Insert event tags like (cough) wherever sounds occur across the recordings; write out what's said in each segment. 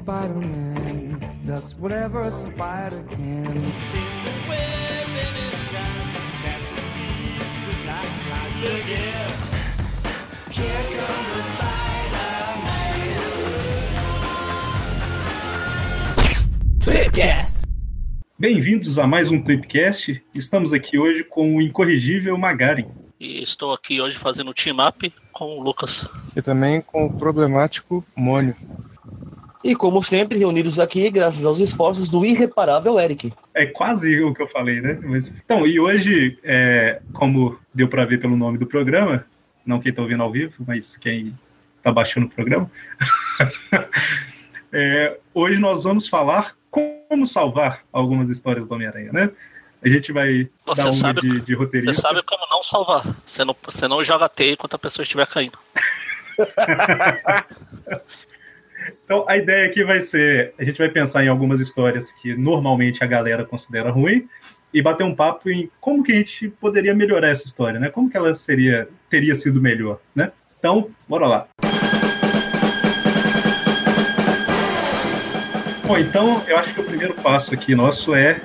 Spider-Man does whatever a spider can. Bem-vindos a mais um Clipcast. Estamos aqui hoje com o incorrigível Magaren. E estou aqui hoje fazendo team up com o Lucas. E também com o problemático Mônio. E como sempre, reunidos aqui graças aos esforços do irreparável Eric. É quase o que eu falei, né? Mas, então, e hoje, é, como deu para ver pelo nome do programa, não quem está ouvindo ao vivo, mas quem está baixando o programa, (laughs) é, hoje nós vamos falar como salvar algumas histórias do Homem-Aranha, né? A gente vai Você dar uma sabe- de, de roteirista. Você sabe como não salvar. Você não, você não joga teia enquanto a pessoa estiver caindo. (laughs) Então, a ideia aqui vai ser: a gente vai pensar em algumas histórias que normalmente a galera considera ruim e bater um papo em como que a gente poderia melhorar essa história, né? Como que ela seria teria sido melhor, né? Então, bora lá. Bom, então eu acho que o primeiro passo aqui nosso é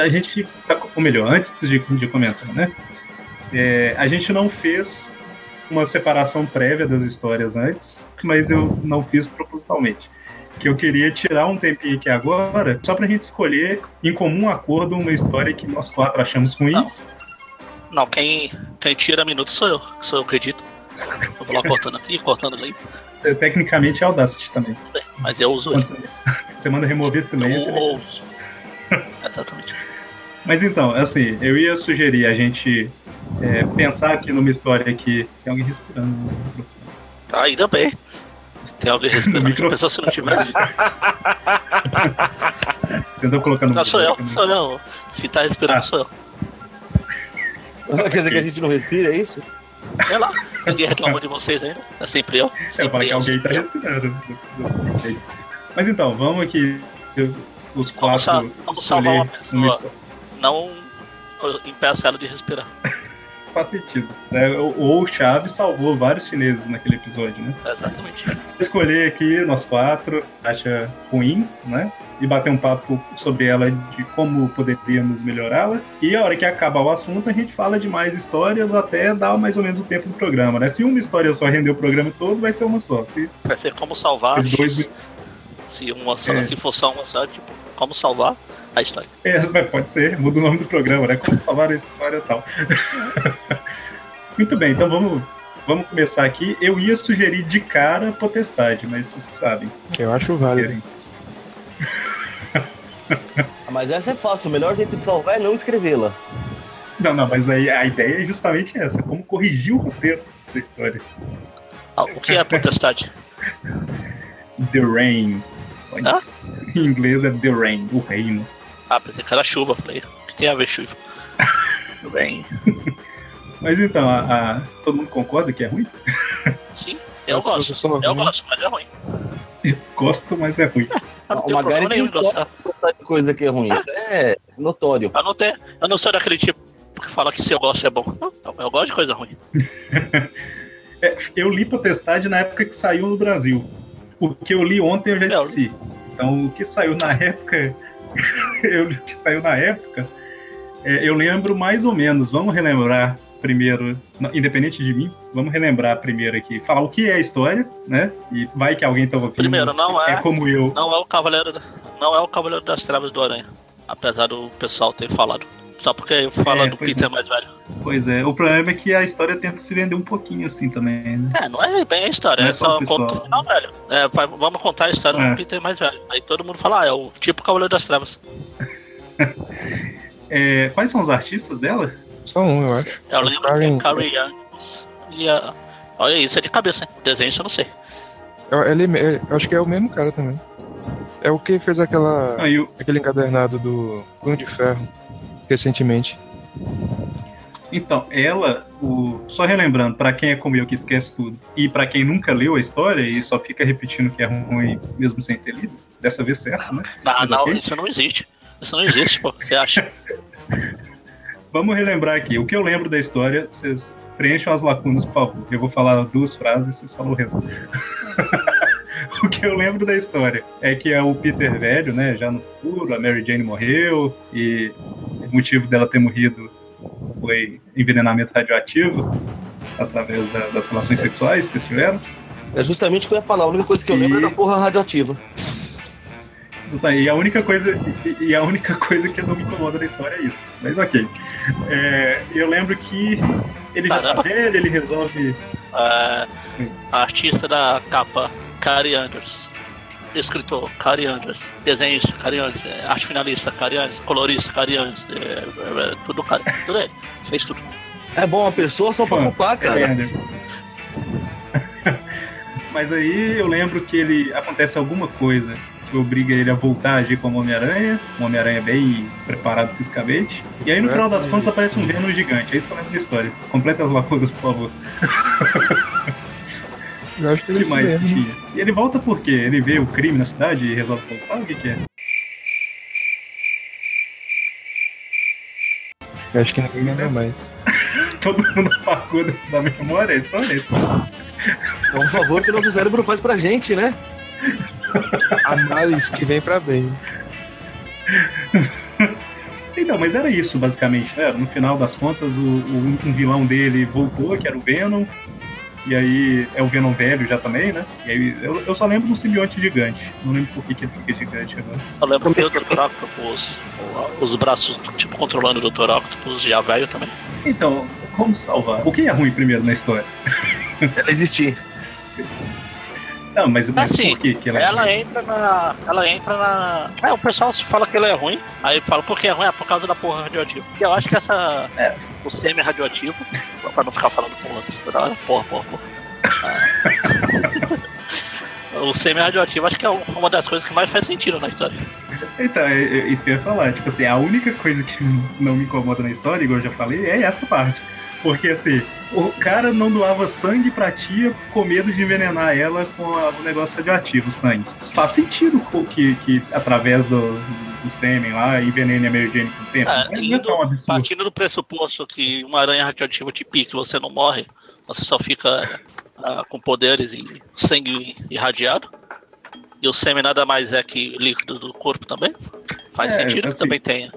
a gente tá, ou melhor, antes de, de comentar, né? É, a gente não fez uma separação prévia das histórias antes, mas eu não fiz propositalmente. Que eu queria tirar um tempinho aqui agora, só pra gente escolher em comum acordo uma história que nós quatro achamos ruins. Não, quem, quem tira minuto sou eu. que Sou eu que edito. Eu vou lá cortando aqui, cortando ali. É, Tecnicamente é Audacity também. Mas eu uso ele. (laughs) você, manda remover silêncio. Eu ouço. Exatamente. Mas então, assim, eu ia sugerir a gente é, pensar aqui numa história que tem alguém respirando. no microfone. Tá, ainda bem. Tem alguém (laughs) respirando. micro- A pessoa se não tivesse. (laughs) Tentou colocar no Não, sou eu, sou eu. Se tá respirando, Ah. sou eu. (laughs) Quer dizer que a gente não respira, é isso? Sei lá. Ninguém reclamou de vocês ainda. É sempre eu. Eu falei Sempre que eu, alguém tá respirando. Mas então, vamos aqui. Os quatro. sal- vamos salvar uma pessoa. história. Não impeça ela de respirar. Faz sentido. Né? O, o Chaves salvou vários chineses naquele episódio, né? Exatamente. Escolher aqui, nós quatro, acha ruim, né? E bater um papo sobre ela, de como poderíamos melhorá-la. E a hora que acabar o assunto, a gente fala de mais histórias até dar mais ou menos o tempo do programa, né? Se uma história só render o programa todo, vai ser uma só. Se Vai ser como salvar. Dois-. Se, uma só, É. se for só uma só, tipo, como salvar a história. É, mas pode ser, muda o nome do programa, né? Como salvar a história e tal. (laughs) Muito bem, então vamos, vamos começar aqui. Eu ia sugerir de cara potestade, mas vocês sabem. Eu acho válido. Ah, Mas essa é fácil, o melhor jeito de salvar é não escrevê-la. Não, não, mas aí a ideia é justamente essa: como corrigir o roteiro da história. Ah, o que é potestade? The Rain. Hã? Em inglês é The Rain, o reino. Ah, pensei que era chuva. Falei, o que tem a ver chuva? Tudo (laughs) bem. Mas então, a, a- todo mundo concorda que é ruim? Sim, eu gosto. Eu ruim- gosto, mas é ruim. Eu gosto, mas é ruim. Eu (laughs) não O tenho Magari problema nenhum de gostar. coisa que é ruim. Isso é notório. Eu não, tenho, eu não sou daquele tipo que fala que se eu gosto é bom. Não, não, eu gosto de coisa ruim. (laughs) É, eu li potestade na época que saiu no Brasil. O que eu li ontem eu já esqueci. Então, o que saiu na época. (laughs) eu li o que saiu na época. é, eu lembro mais ou menos. Vamos relembrar primeiro, independente de mim, vamos relembrar primeiro aqui. Falar o que é a história, né? E vai que alguém tava ouvindo. Primeiro, não é- É como eu. Não é o Cavaleiro, não é o Cavaleiro das Trevas do Aranha. Apesar do pessoal ter falado. Só porque fala É, do Peter é. mais velho. Pois é, o problema é que a história tenta se vender um pouquinho assim também, né? É, não é bem a história, Não é, é só só o pessoal. conta o final velho. É, vamos contar a história É. do Peter mais velho. Aí todo mundo fala, ah, é o tipo Cavaleiro das Trevas. (laughs) É, quais são os artistas dela? Só um, eu acho. Eu lembro que é Carrie Young e a... Olha isso, é de cabeça, hein? Desenho isso eu não sei. Eu, ele, ele- eu acho que é o mesmo cara também. É o que fez aquela, Aí o- aquele encadernado do Punho de Ferro recentemente. Então, ela, o, só relembrando, pra quem é como eu que esquece tudo, e pra quem nunca leu a história e só fica repetindo que é ruim mesmo sem ter lido, dessa vez certo, né? Ah, não, ok. isso não existe. Isso não existe, pô. Você acha? (laughs) Vamos relembrar aqui. O que eu lembro da história, vocês preencham as lacunas, por favor. Eu vou falar duas frases e vocês falam o resto. (laughs) (laughs) o que eu lembro da história é que é o Peter velho, né? Já no futuro, a Mary Jane morreu e o motivo dela ter morrido foi envenenamento radioativo através da- das relações sexuais que eles tiveram. É justamente o que eu ia falar. A única coisa que eu E- lembro é da porra radioativa. E a única coisa e- a única (laughs) coisa que não me incomoda na história é isso. Mas ok. É, eu lembro que ele já tá Caramba. velho, ele resolve. É, a artista da capa, Cary Anders. Escritor, Cary Anders. Desenhista, Cary Anders. É, arte finalista, Cary Anders. Colorista, Cary Anders. É, é, é, tudo, Cary- tudo ele. Fez tudo. É bom uma pessoa só pra Fã. culpar, cara. Anderson. (laughs) Mas aí eu lembro que ele acontece alguma coisa que obriga ele a voltar a agir como Homem-Aranha, um Homem-Aranha bem preparado fisicamente. E aí no final das contas aparece um Venom gigante. É isso que eu lembro da história. Completa as lacunas, por favor. (laughs) Eu acho que O ele que mais mesmo. tinha? E ele volta por quê? Ele vê o crime na cidade e resolve voltar? O que, que é? Eu acho que ninguém lembra mais. (laughs) Todo mundo apagou da memória a história? é isso? É um favor que o nosso cérebro faz pra gente, né? (laughs) A mais que vem pra bem. (laughs) Então, mas era isso, basicamente, né? No final das contas, o, o- um vilão dele voltou, que era o Venom. E aí é o Venom velho já também, né? E aí eu, eu só lembro do simbionte gigante. Não lembro por que, que ele fica gigante agora. Eu lembro que o Dr. Octopus, os braços, tipo, controlando o Dr. Octopus já velho também. Então, como salvar? O que é ruim primeiro na história? Ela existir. Não, mas, mas Assim, por que, que ela, Ela entra na. Ela entra na. É, o pessoal fala que ela é ruim. Aí fala, por que é ruim? É por causa da porra radioativa. E eu acho que essa. É. O semi radioativo, pra não ficar falando com outros toda hora, porra, porra, porra. Ah. (laughs) o semi radioativo acho que é uma das coisas que mais faz sentido na história. Então, é, é isso que eu ia falar. Tipo assim, a única coisa que não me incomoda na história, igual eu já falei, é essa parte. Porque assim, o cara não doava sangue pra tia com medo de envenenar ela com a- o negócio radioativo, o sangue. Faz sentido que, que através do, do sêmen lá envenene a Mary Jane com o tempo. Indo- não é um absurdo. Partindo do pressuposto que uma aranha radioativa te pique e você não morre, você só fica ah, com poderes e sangue irradiado. E o sêmen nada mais é que líquido do corpo também. Faz É, sentido que assim, também tenha.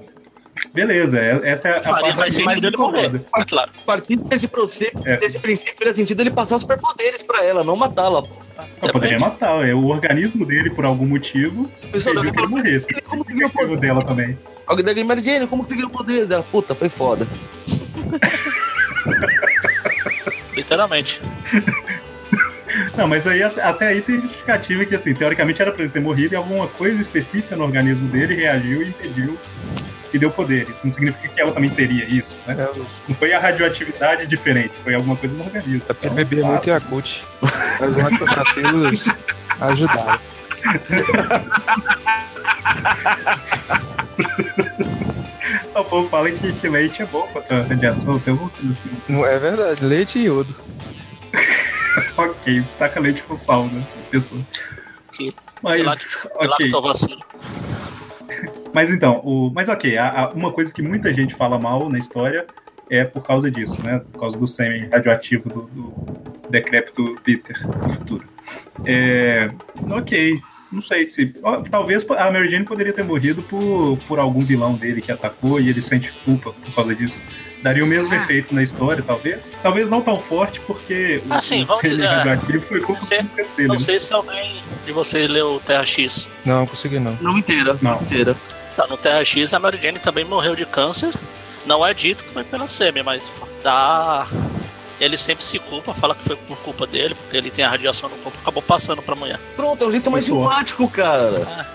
Beleza, é- essa é a Faria parte mais sentido ele morrer. claro. A partir desse, proce- É. desse princípio, faria sentido ele passar superpoderes pra ela, não matá-la. Eu poderia matar, é o organismo dele, por algum motivo, pediu que ele morresse. como que O poder? dela também. Alguém da Mary Jane, como que você ganhou poderes dela? Puta, foi foda. (laughs) Literalmente. Não, mas aí até até aí tem justificativa que, assim, teoricamente era pra ele ter morrido e alguma coisa específica no organismo dele reagiu e impediu e deu poder. Isso não significa que ela também teria isso, né? É, Não foi a radioatividade diferente, foi alguma coisa no organismo. é porque Então, ele bebia muito passa. Yakult. Aí os lactobacilos ajudaram. (laughs) O povo fala que, que leite é bom contra a radiação, tem alguma coisa assim. É verdade, leite e iodo. (laughs) Ok, taca leite com sal, né? Pessoa. Que- Mas, ok. Lactovacina. Mas então, o, mas ok, a- a- uma coisa que muita gente fala mal na história é por causa disso, né? Por causa do sêmen radioativo do, do decrépito Peter no futuro. É, ok, não sei se. ó, talvez a Mary Jane poderia ter morrido por, por algum vilão dele que atacou e ele sente culpa por causa disso. Daria o mesmo efeito na história, talvez. Talvez não tão forte, porque o, Ah, sim, o vamos sêmen dizer, radioativo foi culpa não sei- do Peter dele. Não sei se alguém de vocês leu Terra X. Não, não consegui não. Não inteira. Não. Inteira. Tá, no Terra X, a Mary Jane também morreu de câncer. Não é dito que foi pela sêmen, mas dá. Ele sempre se culpa, fala que foi por culpa dele, porque ele tem a radiação no corpo, acabou passando pra mulher. Pronto, é um jeito mais Pessoal. simpático, cara.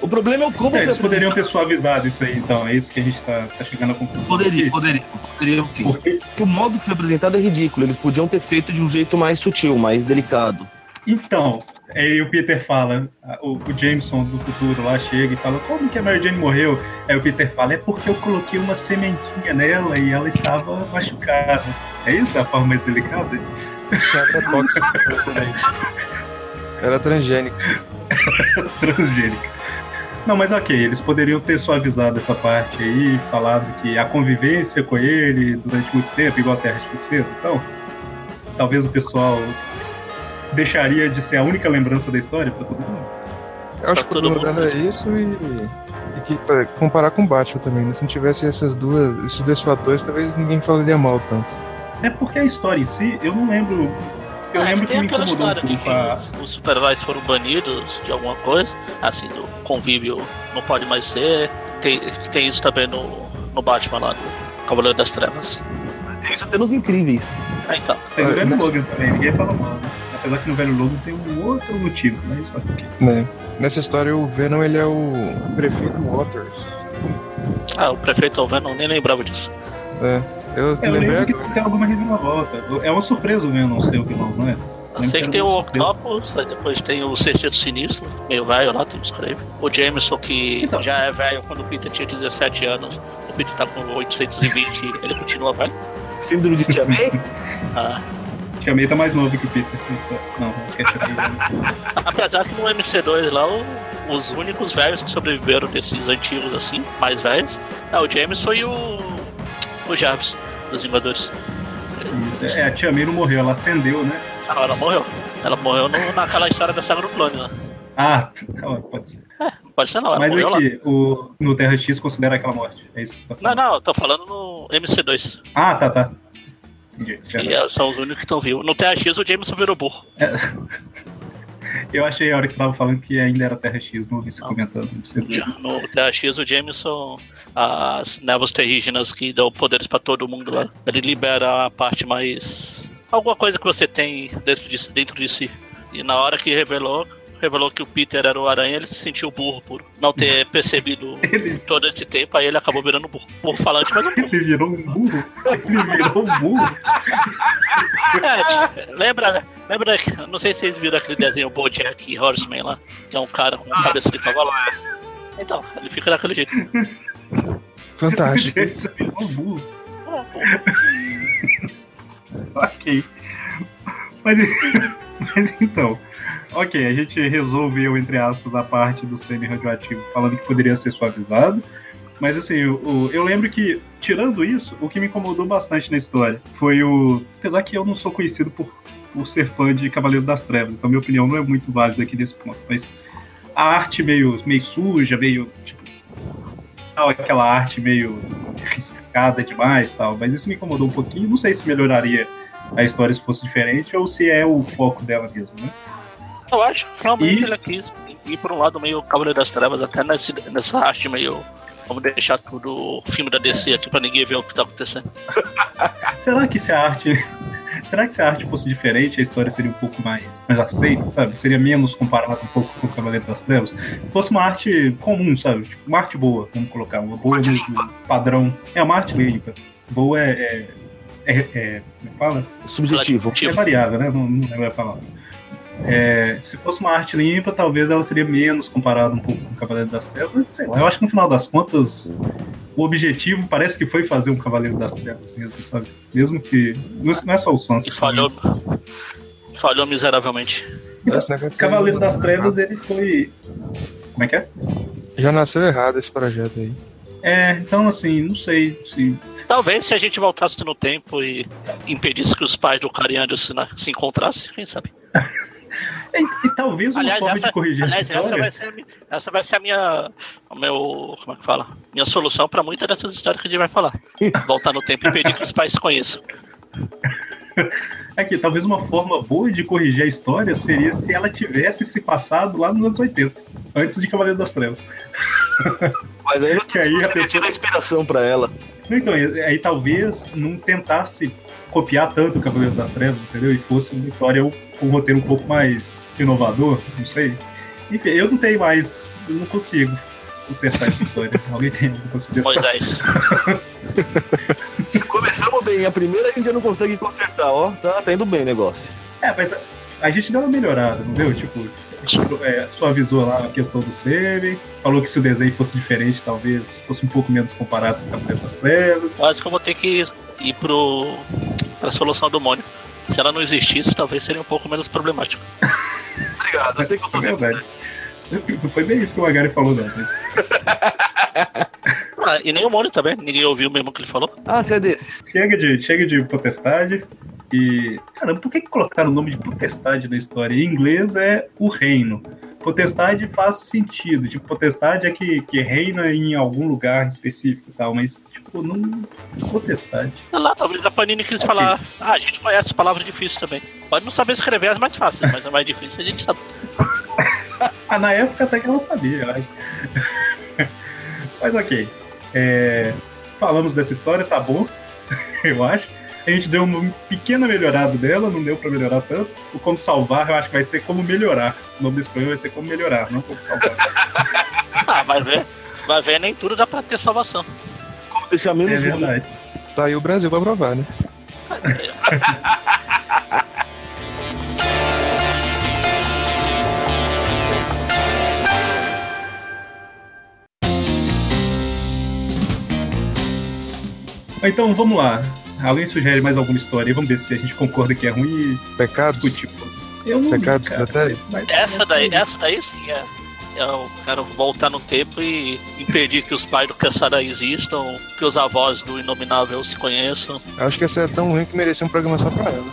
O problema é o como É, eles poderiam ter suavizado isso aí, então. É isso que a gente tá, tá chegando à conclusão. Poderiam, poderiam, poderiam sim. Porque, Porque o modo que foi apresentado é ridículo. Eles podiam ter feito de um jeito mais sutil, mais delicado. então, aí o Peter fala, o, o Jameson do futuro lá chega e fala, como que a Mary Jane morreu? Aí o Peter fala, é porque eu coloquei uma sementinha nela e ela estava machucada. É isso a forma mais delicada? Tinha até tóxico, (laughs) excelente. Era transgênico. (laughs) Transgênica. Não, mas ok, eles poderiam ter suavizado essa parte aí, falado que a convivência com ele durante muito tempo, igual a Terra X fez, então. Talvez o pessoal deixaria de ser a única lembrança da história pra todo mundo. Eu acho que o todo problema mundo dela é isso e, e que comparar com o Batman também, né? Se não tivesse essas duas, esses dois fatores, talvez ninguém falaria mal tanto. É porque a história em si, eu não lembro. Eu É, lembro que tem me aquela incomodou um história de que a. os, os super-heróis foram banidos de alguma coisa, assim, do convívio não pode mais ser. Tem, tem isso também no, no Batman lá, do Cavaleiro das Trevas. Tem isso até nos incríveis. Ah, então. Tem o Ah, Logan também, ninguém fala mal, né? Apesar que no velho Logan tem um outro motivo, né? Só que Né? Nessa história, o Venom ele é o prefeito Waters. Ah, o prefeito Alveno, nem lembrava disso. É. Eu, eu lembrei lembro que tem alguma reviravolta. É uma surpresa o Venom ser o vilão, não é? Eu sei que tem o Octopus, aí depois tem o Sexteto Sinistro, meio velho lá, tem escreve. O Jameson, que Então. já é velho quando o Peter tinha 17 anos, o Peter tá com 820, ele continua velho. Síndrome de Tia May? (laughs) Ah, Tia May tá mais novo que o Peter. Não, acho que é Tia May. apesar que no MC2 lá, os únicos velhos que sobreviveram desses antigos assim, mais velhos, é o Jameson e o. o Jarvis, dos Vingadores. Isso, É, a Tia May não morreu, ela acendeu, né? Ah, não, ela morreu. Ela morreu no- naquela história da saga do clone lá. Ah, calma, pode ser. Pode ser não, ela Mas morreu lá. aqui, o, no Terra X considera aquela morte. É isso que você tá Não, falando. não, eu tô falando no MC2. Ah, tá, tá. Entendi. É- são os únicos que estão vivos. No THX o Jameson virou burro. (laughs) Eu achei a hora que você tava falando que ainda era Terra X, não ouvi você comentando. Não. No THX o Jameson, as névoas terrígenas que dão poderes pra todo mundo lá. Ele libera a parte mais. alguma coisa que você tem dentro de, dentro de si. E na hora que revelou, revelou que o Peter era o aranha, ele se sentiu burro por não ter (laughs) percebido Ele, todo esse tempo, aí ele acabou virando burro. Burro falante, mas não burro. ele virou um burro. Ele virou um burro. É, tipo, lembra, lembra, não sei se vocês viram aquele desenho Bojack Horseman lá, que é um cara com cabeça de cavalo. Então, ele fica daquele jeito. Fantástico. Ele virou um burro. (laughs) Ok. Mas, (laughs) mas então, ok, a gente resolveu, entre aspas, a parte do semi-radioativo falando que poderia ser suavizado. Mas assim, o- eu lembro que, tirando isso, o que me incomodou bastante na história foi o. Apesar que eu não sou conhecido por, por ser fã de Cavaleiro das Trevas, então minha opinião não é muito válida aqui nesse ponto. Mas a arte meio, meio suja, meio. Tipo, tal, aquela arte meio riscada demais tal. Mas isso me incomodou um pouquinho. Não sei se melhoraria a história se fosse diferente ou se é o foco dela mesmo, né? Eu acho que realmente E- ela quis ir por um lado meio Cavaleiro das Trevas, até nesse, nessa arte meio. Vamos deixar tudo filme da DC aqui pra ninguém ver o que tá acontecendo. (laughs) Será que se a arte. (laughs) Será que se a arte fosse diferente, a história seria um pouco mais, mais aceita, sabe? Seria menos comparado um pouco com o Cavaleiro das Trevas? Se fosse uma arte comum, sabe? Tipo, uma arte boa, vamos colocar, uma boa mesmo, padrão. É uma arte limpa. Boa é. é, é, é como fala? Subjetivo. É variável, né? Não, não lembro a palavra. É, se fosse uma arte limpa, talvez ela seria menos comparada um pouco com o Cavaleiro das Trevas. Mas, sei lá, eu acho que no final das contas, o objetivo parece que foi fazer um Cavaleiro das Trevas mesmo, sabe? Mesmo que. Não não é só os fãs e que falhou. Falhou miseravelmente. Negócio Cavaleiro das Trevas, ele foi. Como é que é? Já nasceu errado esse projeto aí. É, então assim, não sei se. Talvez se a gente voltasse no tempo e impedisse que os pais do Cariano se, na- se encontrassem, quem sabe? (laughs) E, e talvez uma Aliás, forma essa, de corrigir aliás, essa essa, história. vai ser essa vai ser a minha. O meu. Como é que fala? Minha solução pra muitas dessas histórias que a gente vai falar. Voltar no tempo e impedir que os pais se conheçam. (laughs) Aqui, talvez uma forma boa de corrigir a história seria se ela tivesse se passado lá nos anos 80, antes de Cavaleiro das Trevas. Mas aí não Que aí a pessoa. inspiração pra ela. Então, aí talvez não tentasse copiar tanto o Cavaleiro das Trevas, entendeu? E fosse uma história com um roteiro um pouco mais inovador, não sei. Enfim, eu não tenho mais, eu não consigo consertar essa história. (laughs) Alguém tem alguma? Moisés. Começamos bem, a primeira a gente já não consegue consertar, ó. Tá, tá indo bem o negócio. É, mas a, a gente deu uma melhorada, não deu? Tipo, é, suavizou lá a questão do Semi, falou que se o desenho fosse diferente, talvez fosse um pouco menos comparado com o Cavaleiro das Trevas. Eu acho que eu vou ter que ir pro. pra solução do Mônio. Se ela não existisse, talvez seria um pouco menos problemático. (laughs) Obrigado, eu sei que eu É tô sempre. verdade. Não foi bem isso que o Magari falou, não. Mas... Ah, e nem o Mônio também, ninguém ouviu mesmo o que ele falou. Ah, você é desses. Chega de, chega de potestade. E, caramba, por que, que colocaram o nome de potestade na história? Em inglês é o reino. Potestade faz sentido. Tipo, potestade é que, que reina em algum lugar específico e tal, mas, tipo, não. Potestade. Sei lá, talvez a Panini quis Ok. falar. Ah, a gente conhece palavras difíceis também. Pode não saber escrever as mais fáceis, mas é mais difícil a gente sabe. (laughs) Ah, na época até que ela sabia, eu acho. (laughs) Mas ok. É, falamos dessa história, tá bom, (laughs) eu acho. A gente deu uma pequena melhorada dela, não deu pra melhorar tanto. O Como Salvar, eu acho que vai ser Como Melhorar. O nome desse programa vai ser Como Melhorar, não Como Salvar. (laughs) Ah, vai ver. Vai ver, nem tudo dá pra ter salvação. Como deixar é menos ruim. verdade. Tá aí o Brasil pra provar, né? Então vamos lá. Alguém sugere mais alguma história? Vamos ver se a gente concorda que é ruim e Pecados? discutir. Eu não Pecados cara. Mas- Essa daí, essa daí sim é. Eu quero voltar no tempo e impedir que os pais do Caçará existam, que os avós do Inominável se conheçam. Acho que essa é tão ruim que merecia um programa só pra ela.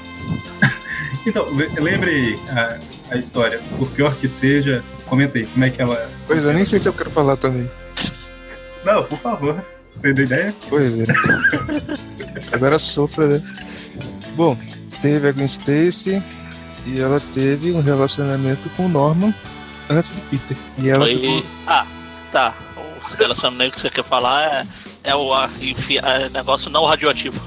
(laughs) Então, le- lembre a, a história. Por pior que seja, comenta aí como é que ela. Pois é, eu nem sei se eu quero falar também. Não, por favor. Você deu ideia? Pois é. Agora sofra, né? Bom, teve a Gwen Stacy e ela teve um relacionamento com o Norman antes do Peter. E ela Foi. ficou- Ah, tá. O relacionamento que você quer falar é, é o enfi- é negócio não radioativo.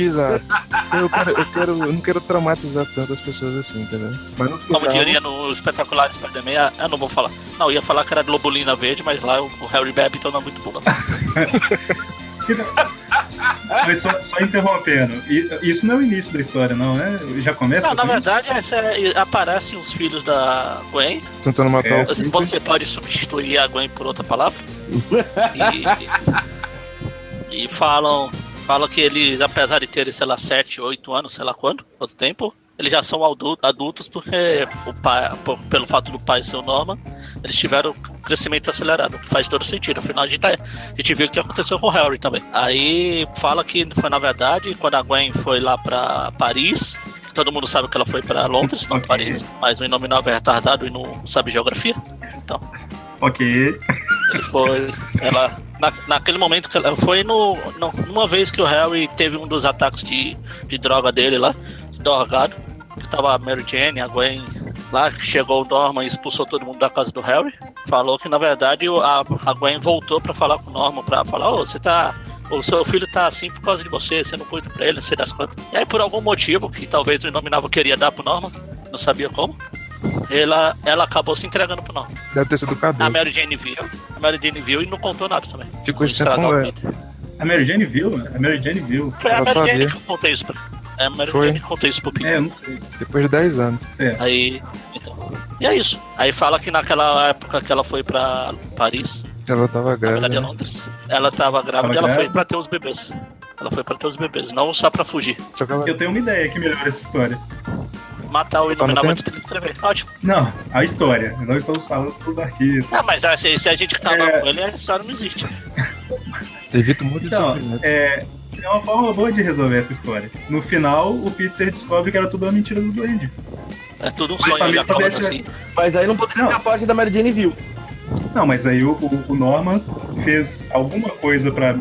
Exato. Eu, quero, eu, quero, eu não quero traumatizar tanto as pessoas assim, entendeu? Mas no Como diria no espetacular Spider-Man, ah, eu não vou falar. Não, eu ia falar que era Globulina Verde, mas lá o, Harry então não é muito bom. (laughs) Mas só, só interrompendo. Isso não é o início da história, não, né? Já começa? Não, na verdade, é- aparecem os filhos da Gwen. tentando matar É. o. Você pode substituir a Gwen por outra palavra. (laughs) E, e falam, falam que eles, apesar de terem, sei lá, 7, 8 anos, sei lá quando, quanto tempo, eles já são adultos, porque o pai, pelo fato do pai ser o Norman, eles tiveram um crescimento acelerado, que faz todo sentido. Afinal, a gente, tá- a gente viu o que aconteceu com o Harry também. Aí fala que foi na verdade quando a Gwen foi lá pra Paris. Todo mundo sabe que ela foi pra Londres, não Ok. Paris. Mas o Inominável é retardado e não sabe geografia. Então, Ok. ele foi. Ela. Na, naquele momento que foi no. Numa vez que o Harry teve um dos ataques de, de droga dele lá, de drogado, que tava a Mary Jane, a Gwen lá, que chegou o Norman e expulsou todo mundo da casa do Harry. Falou que na verdade a, a Gwen voltou pra falar com o Norman pra falar, ô, você tá. O seu filho tá assim por causa de você, você não cuida pra ele, não sei das quantas. E aí, por algum motivo, que talvez o Inominável queria dar pro Norman, não sabia como, ela, ela acabou se entregando pro Norman. Deve ter sido o A cabelo. Mary Jane viu, a Mary Jane viu e não contou nada também. Ficou esse Estragar tempo o com ela. Peter. A Mary Jane viu? A Mary Jane viu. Foi a Ela Mary Jane sabia. que contou isso pra É a Mary Foi. Jane que contou isso pro Peter. É, eu não sei. Depois de 10 anos. Certo. Aí. Então. E é isso. Aí fala que naquela época que ela foi pra Paris, Ela tava grávida. é né? Londres, ela tava grávida Tava e ela foi grávida. pra ter os bebês. Ela foi pra ter os bebês, não só pra fugir. Só que ela Eu tenho uma ideia que melhora essa história. Matar o Tá tempo? antes dele escrever. Ótimo. Não, a história. Nós estamos falando dos arquivos. Ah, mas ah, se, a gente tava É. com ele, a história não existe. (laughs) evita muito de Então, sofrimento. é, é uma forma boa de resolver essa história. No final, o Peter descobre que era tudo uma mentira do Duende. É tudo um Mas sonho, assim. Mas aí não poderia Não. ter a parte da Mary Jane viu. Não, mas aí o, o- o Norman fez alguma coisa pra.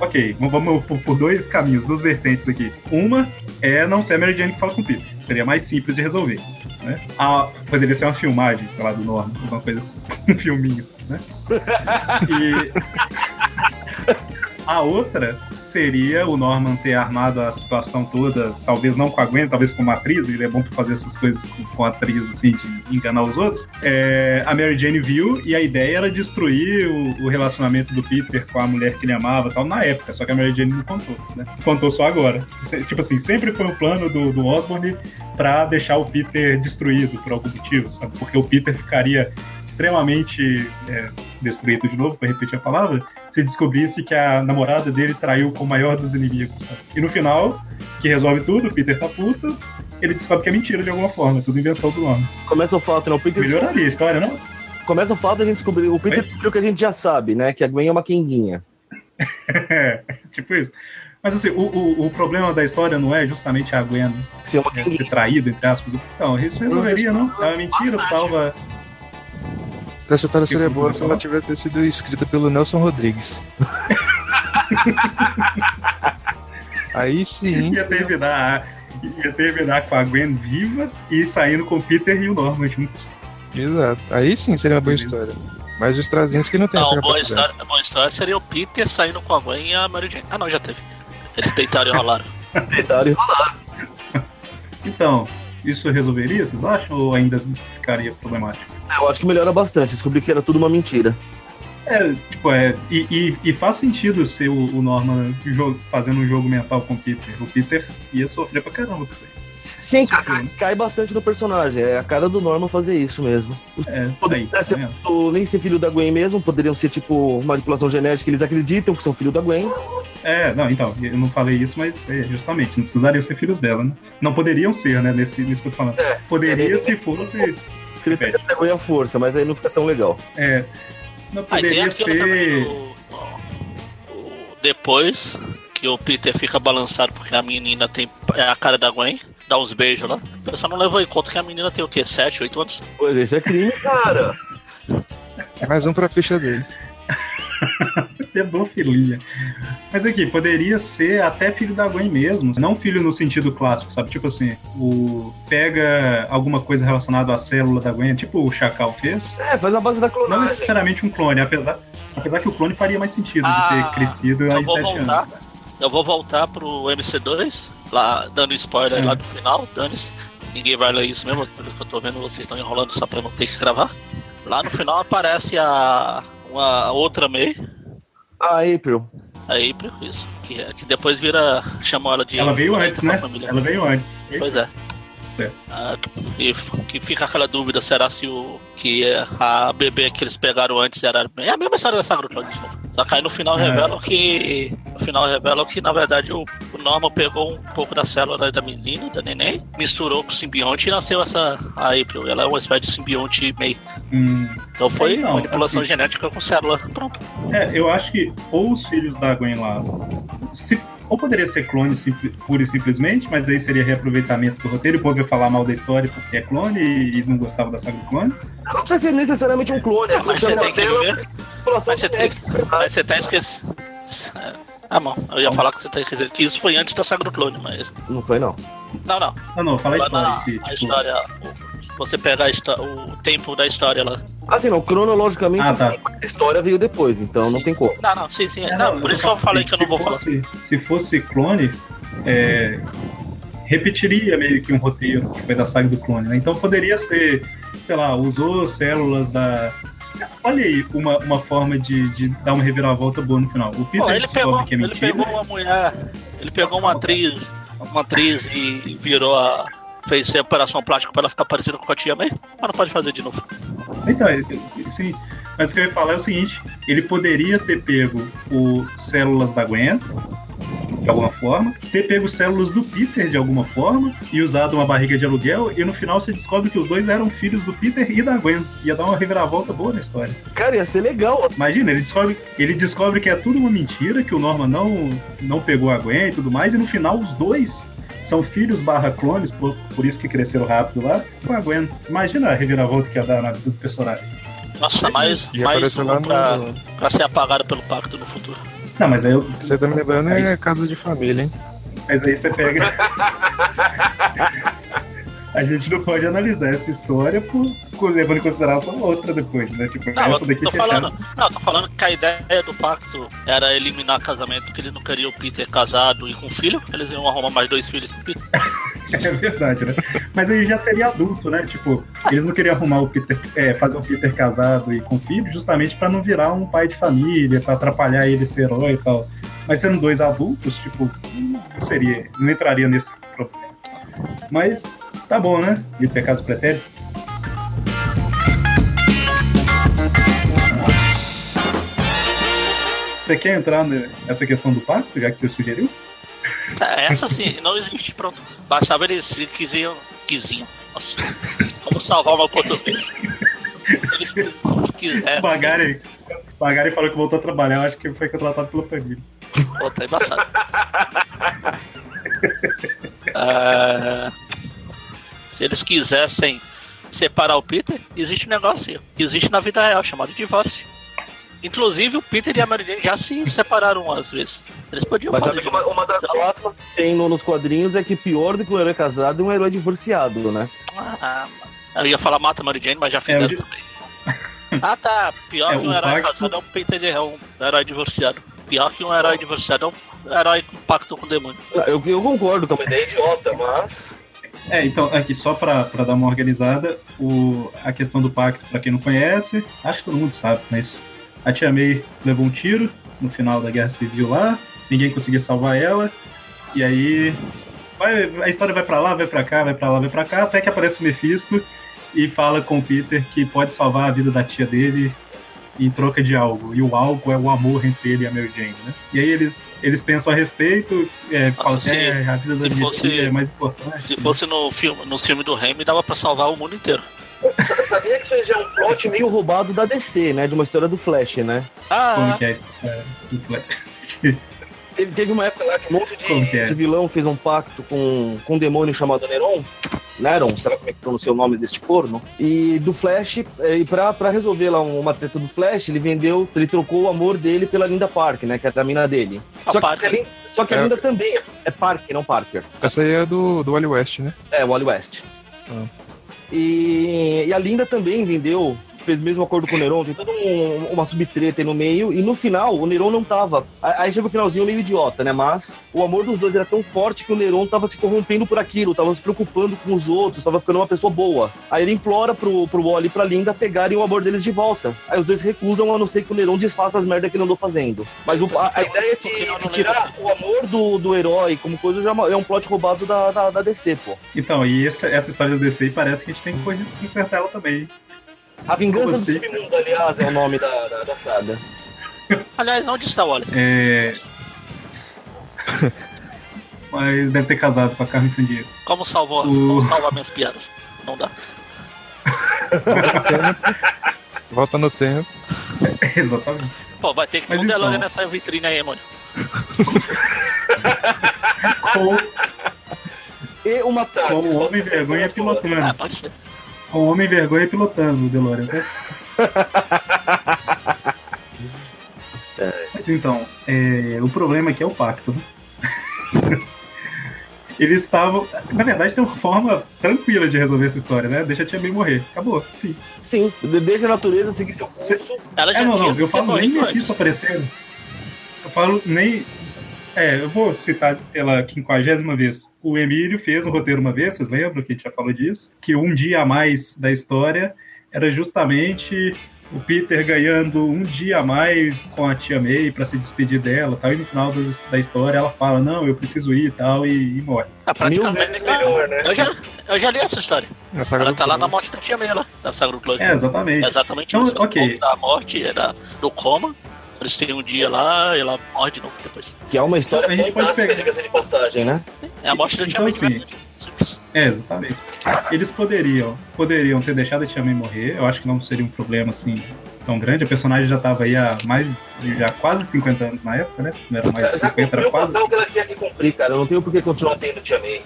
Ok, vamos- vamos por, por dois caminhos, duas vertentes aqui. Uma é não ser a Mary Jane que fala com o Peter. Seria mais simples de resolver. Né? A- poderia ser uma filmagem, sei lá, do Norman, alguma coisa assim. (laughs) Um filminho, né? E (laughs) a outra seria o Norman ter armado a situação toda, talvez não com a Gwen, talvez com uma atriz, ele é bom pra fazer essas coisas com, com atriz, assim, de enganar os outros. É, a Mary Jane viu e a ideia era destruir o, o relacionamento do Peter com a mulher que ele amava tal, na época, só que a Mary Jane não contou, né? Contou só agora. Tipo assim, sempre foi o plano do, do Osborne pra deixar o Peter destruído por algum motivo, sabe? Porque o Peter ficaria extremamente é, destruído de novo, para repetir a palavra, se descobrisse que a namorada dele traiu com o maior dos inimigos. sabe? E no final, que resolve tudo, o Peter tá puto, ele descobre que é mentira de alguma forma, tudo invenção do homem. Começa o fato, não. O Peter, Melhoraria a história, não? começa o fato a gente descobrir. O Peter Oi? descobriu o que a gente já sabe, né? Que a Gwen é uma quenguinha. (laughs) Tipo isso. Mas assim, o, o, o problema da história não é justamente a Gwen Se é traído, entre aspas. Não, isso resolveria, não? É uma mentira, salva. Essa história seria boa se ela tivesse sido escrita pelo Nelson Rodrigues. (laughs) Aí sim. Ia terminar, ia terminar com a Gwen viva e saindo com o Peter e o Norman juntos. Exato. Aí sim seria uma boa história. Mas os Strazinhos que não tem Não, essa a boa história, a boa história seria o Peter saindo com a Gwen e a Mary Jane. Ah, não, já teve. Eles deitaram e rolaram. detalhe rolar. Então, isso resolveria, vocês acham? Ou ainda ficaria problemático? Eu acho que melhora bastante. Descobri que era tudo uma mentira. É, tipo, é. E, e, e faz sentido ser o, o Norman fazendo um jogo mental com o Peter. O Peter ia sofrer pra caramba com isso aí. Sim, cai, cai bastante no personagem. É a cara do Norman fazer isso mesmo. É, Poderia aí, ser tá nem ser filho da Gwen mesmo, poderiam ser tipo manipulação genética, eles acreditam que são filho da Gwen. É, não, então, eu não falei isso, mas é, justamente, não precisariam ser filhos dela, né? Não poderiam ser, né, nesse, nisso que eu tô falando. É. Poderia É. se fosse. Filho da é a força, mas aí não fica tão legal. É. Não Ah, e poderia também ser. do- depois que o Peter fica balançado porque a menina tem é a cara da Gwen, dá uns beijos lá. O pessoal não levou em conta que a menina tem o quê? 7, 8 anos? Pois isso é crime, cara. Mais um pra ficha dele. (laughs) Pedofilia. Mas aqui, poderia ser até filho da Gwen mesmo. Não filho no sentido clássico, sabe? Tipo assim, o pega alguma coisa relacionada à célula da Gwen, tipo o Chacal fez. É, faz a base da Não clonagem. necessariamente um clone, apesar, apesar que o clone faria mais sentido Ah, de ter crescido eu aí vou 7 voltar. anos. Eu vou voltar pro MC2, lá dando spoiler É. lá do final, dane-se. Ninguém vai ler isso mesmo, pelo que eu tô vendo, vocês estão enrolando só pra eu não ter que gravar. Lá no final aparece a uma outra May, A April. a April, isso, que, que depois vira, chamou ela de... Ela veio antes, né? família. Ela veio antes. Pois é. Certo. Ah, que, que fica aquela dúvida, será se o que a bebê que eles pegaram antes era é a mesma história do Clone de novo. Só que aí no final É. revelam que no final revelam que na verdade o, o Norman pegou um pouco da célula da menina, da neném, misturou com o simbionte e nasceu essa a April. Ela é uma espécie de simbionte meio. Hum, Então foi Não, manipulação assim- genética com célula. Pronto. É, eu acho que ou os filhos da Gwen lá. se- ou poderia ser clone pura e simplesmente, mas aí seria reaproveitamento do roteiro e o povo ia falar mal da história porque é clone e, não gostava da saga do clone. Não precisa ser necessariamente um clone. Mas você tem que ver. Mas você tem, mas você tá esquecendo. Ah, bom. Eu ia falar que você tá esquecendo que isso foi antes da saga do clone, mas. Não foi, não. Não, não. Não, não, fala a história na- em si. a tipo- história. o- você pegar a histó- o tempo da história lá. Assim, não, cronologicamente Ah, tá. sim, a história veio depois, então não tem como. Não, não, sim, sim. É, não, por isso que eu falei que eu não vou se falar. fosse, Se fosse clone, é, repetiria meio que um roteiro que foi da saga do clone. né? Então poderia ser, sei lá, usou células da. Olha aí, uma, uma forma de, de dar uma reviravolta boa no final. O Peter Pô, ele pegou, que é ele mentira. pegou uma mulher. Ele pegou uma atriz. Uma atriz e virou a. Fez separação plástica pra ela ficar parecida com a tia May. Mas não pode fazer de novo. Então, sim. Mas o que eu ia falar é o seguinte: ele poderia ter pego o células da Gwen, de alguma forma, ter pego células do Peter de alguma forma e usado uma barriga de aluguel, e no final você descobre que os dois eram filhos do Peter e da Gwen. Ia dar uma reviravolta boa na história. Cara, ia ser legal. Imagina, ele descobre, ele descobre que é tudo uma mentira, que o Norman não, não pegou a Gwen e tudo mais, e no final os dois são filhos barra clones, por, por isso que cresceram rápido lá, com a Gwen. Imagina a reviravolta que ia dar na vida do personagem. Nossa, mais, E mais lá pra, no. pra ser apagada pelo pacto no futuro. Não, mas aí, eu- Você tá me lembrando é casa de família, hein? mas aí você pega. (laughs) a gente não pode analisar essa história por, levando em consideração outra depois, né? Tipo, Não, essa daqui tô fechada. falando, não, tô falando que a ideia do pacto era eliminar casamento, que eles não queriam o Peter casado e com filho, eles iam arrumar mais dois filhos com o Peter. (laughs) É verdade, né? Mas aí já seria adulto, né? Tipo, eles não queriam arrumar o Peter, é, fazer o Peter casado e com filho, justamente pra não virar um pai de família, pra atrapalhar ele ser herói e tal. Mas sendo dois adultos, tipo, não seria, não entraria nesse problema. Mas tá bom, né? De pecados pretéritos. Você quer entrar nessa questão do pacto, já que você sugeriu? É, Essa sim, não existe, pronto. Bastava eles se quisiam. Quisiam. Nossa. Vamos salvar o meu português. Eles O quiserem. Bagari, Bagari falou que voltou a trabalhar, eu acho que foi contratado pela família. Pô, tá embaçado. É, (laughs) se eles quisessem separar o Peter, existe um negócio que existe na vida real, chamado divórcio. Inclusive, o Peter e a Mary Jane já se separaram às vezes. Eles podiam Mas fazer uma, uma das clássicas que tem no- nos quadrinhos é que pior do que um herói casado é um herói divorciado, né? Ah, eu ia falar mata a Mary Jane, mas já fizeram É, eu- também. (laughs) Ah tá, pior É, que um herói pacto- casado é um Peter é um herói divorciado. Pior que um herói divorciado é um herói com pacto com o demônio. Eu, eu concordo que é idiota, mas. É, então, aqui, só pra dar uma organizada, o, a questão do pacto, pra quem não conhece, acho que todo mundo sabe, mas a Tia May levou um tiro no final da Guerra Civil lá, ninguém conseguia salvar ela, e aí vai- a história vai pra lá, vai pra cá, vai pra lá, vai pra cá, até que aparece o Mephisto e fala com o Peter que pode salvar a vida da tia dele em troca de algo. E o algo é o amor entre ele e a Mary Jane, né? E aí eles, eles pensam a respeito, é, falam assim, se- é, a vida da minha fosse- é mais importante. Se fosse no filme, no filme do Raimi, dava pra salvar o mundo inteiro. Sabia que isso aí já é um plot meio roubado da DC, né? De uma história do Flash, né? Como Ah, que é isso? É, do Flash. Teve, teve uma época lá que um monte de, Como é? de vilão fez um pacto com, com um demônio chamado Neron. Neron, sei lá como é que pronuncia o nome deste corno. E do Flash, eh, e pra, pra resolver lá uma treta do Flash, ele vendeu, ele trocou o amor dele pela Linda Park, né? Que é a mina dele. A Só que, a só que a É. Linda também é, é Park, não Parker. Essa aí é do, do Wally West, né? É, Wally West. Ah. E, e a Linda também vendeu, fez mesmo acordo com o Neron, tem toda um- uma subtreta aí no meio, e no final o Neron não tava. A- Aí chega o finalzinho meio idiota, né? Mas o amor dos dois era tão forte que o Neron tava se corrompendo por aquilo, tava se preocupando com os outros, tava ficando uma pessoa boa. Aí ele implora pro, pro Wally e pra Linda pegarem o amor deles de volta. Aí os dois recusam, a não ser que o Neron desfaça as merdas que ele andou fazendo. Mas o- a, a ideia de, de tirar o amor do, do herói como coisa já é é um plot roubado da, da, da DC, pô. Então, e essa, essa história do DC parece que a gente tem que correr- consertar ela também. A Vingança do Submundo, aliás, é o nome da, da, da saga. aliás, onde está o Wally? É... Mas deve ter casado com a Carmen Sandiego. Como salvou, O- como salvar minhas piadas? Não dá. Volta no tempo. (laughs) Exatamente. Pô, vai ter que ter um DeLorean então. nessa vitrine aí, mano. (laughs) Com, E uma com tarde. o Homem Vergonha Ah, pilotando. pode ser. Com o Homem Vergonha pilotando o DeLorean. né? Mas então, é, o problema aqui é o pacto. né? Eles estavam. Na verdade, tem uma forma tranquila de resolver essa história, né? Deixa a Tia May morrer. Acabou. Fim. Sim, deixa a natureza seguir seu curso. Ela já É, não, tinha não, eu falo nem. Mephisto aparecendo. Eu falo nem. É, eu vou citar pela quinquagésima vez. O Emílio fez um roteiro uma vez, vocês lembram que a gente já falou disso? Que um dia a mais da história era justamente o Peter ganhando um dia a mais com a tia May pra se despedir dela tal, e no final das- da história ela fala, não, eu preciso ir e tal, e, e morre. Ah, Mil praticamente. melhor, né? Eu já, eu já li essa história. Na saga Ela do tá lá na morte da tia May, lá, da Saga do. É, exatamente. É exatamente Então, isso. ok. O ponto da morte era do coma. Eles têm um dia lá e ela morre de novo depois. Que é uma história A gente pode pegar- diga-se de passagem, né? É a morte da tia Então, May. É, exatamente. Eles poderiam, poderiam ter deixado a Tia May morrer. Eu acho que não seria um problema assim tão grande. A personagem já estava aí há mais de já quase 50 anos na época, né? Não era mais Já 50, cumpriu era o quase. que ela tinha que cumprir, cara. Eu não tenho por que continuar tendo Tia May.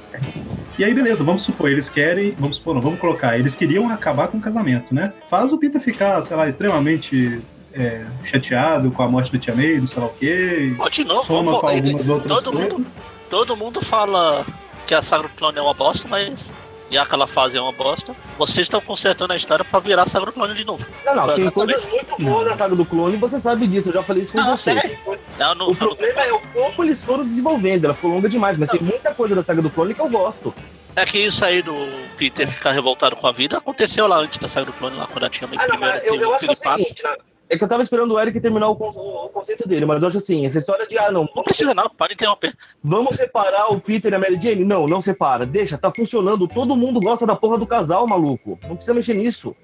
E aí, beleza, vamos supor, eles querem, vamos supor, não, vamos colocar, eles queriam acabar com o casamento, né? Faz o Peter ficar, sei lá, extremamente é, chateado com a morte da Tia May, não sei lá o quê. Ó, de novo, Soma vamos- com algumas outras todo coisas. mundo, todo mundo fala que a Saga do Clone é uma bosta, mas e aquela fase é uma bosta. Vocês estão consertando a história pra virar a Saga do Clone de novo. Não, não, tem coisas muito boas na saga do clone, você sabe disso, eu já falei isso com Não, você. sério? Não, não, O problema é o como eles foram desenvolvendo, ela ficou longa demais, mas tem muita coisa da saga do clone que eu gosto. é que isso aí do Peter ficar revoltado com a vida aconteceu lá antes da Saga do Clone, lá quando ela tinha meio Ah, não, primeiro mas eu, eu acho que é o seguinte, né? É que eu tava esperando o Eric terminar o, con- o- o conceito dele, mas eu acho assim, essa história de, ah, não, Não precisa não, para de interromper. vamos separar o Peter e a Mary Jane? Não, não separa, deixa, tá funcionando, todo mundo gosta da porra do casal, maluco. Não precisa mexer nisso.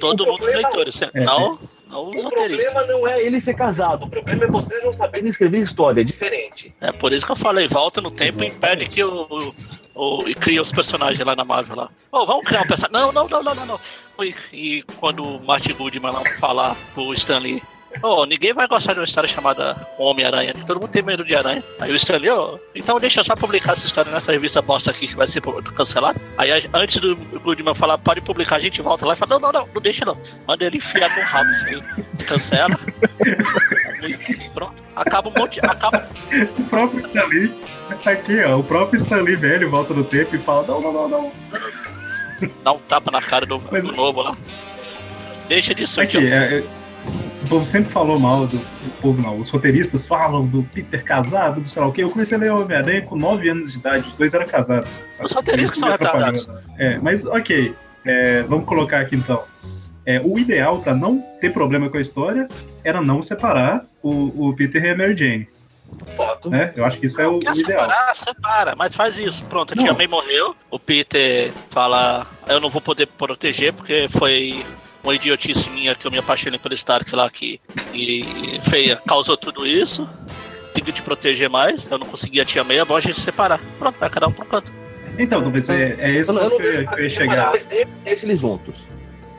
Todo o mundo problema- leitor, você- É, não, não O problema não é ele ser casado, o problema é vocês não saberem escrever história, é diferente. É por isso que eu falei, volta no tempo e impede que o, o, o- e cria os personagens lá na Marvel lá. Oh, vamos criar um personagem. Não, não, não, não, não, não. E, e quando o Martin Goodman lá falar pro Stanley Oh, ninguém vai gostar de uma história chamada Homem-Aranha. Todo mundo tem medo de aranha. Aí o Stanley, oh, então deixa eu só publicar essa história nessa revista bosta aqui que vai ser cancelada. Aí antes do Goodman falar, pode publicar, a gente volta lá e fala, não, não, não, não deixa não. Manda ele enfiar no rabo isso aí. Cancela. Pronto. Acaba um monte. Acaba. O próprio Stanley, aqui, ó, o próprio Stanley velho volta no tempo e fala, não, não, não, não. Dá um tapa na cara do, Mas, do novo lá. Deixa disso aqui. aqui é, é, o povo sempre falou mal do, do, povo, não. Os roteiristas falam do Peter casado, do sei lá o quê. Eu comecei a ler Homem-Aranha com 9 anos de idade, os dois eram casados. Sabe? Os roteiristas são retardados. É, mas ok. É, vamos colocar aqui então. É, o ideal para não ter problema com a história era não separar o, o Peter e a Mary Jane. Foto. Né? Eu acho que isso é o, o ideal. Separar, separa, mas faz isso. Pronto, a tia May morreu. O Peter fala: Eu não vou poder proteger porque foi uma idiotice minha que eu me apaixonei pelo Stark lá que e feia causou tudo isso. Tenho que te proteger mais. Eu não conseguia tia meia, bom a gente se separar. Pronto, vai cada um pro canto. Então, talvez é, é esse eu, que eu, eu ia chegar. Deixa eles juntos.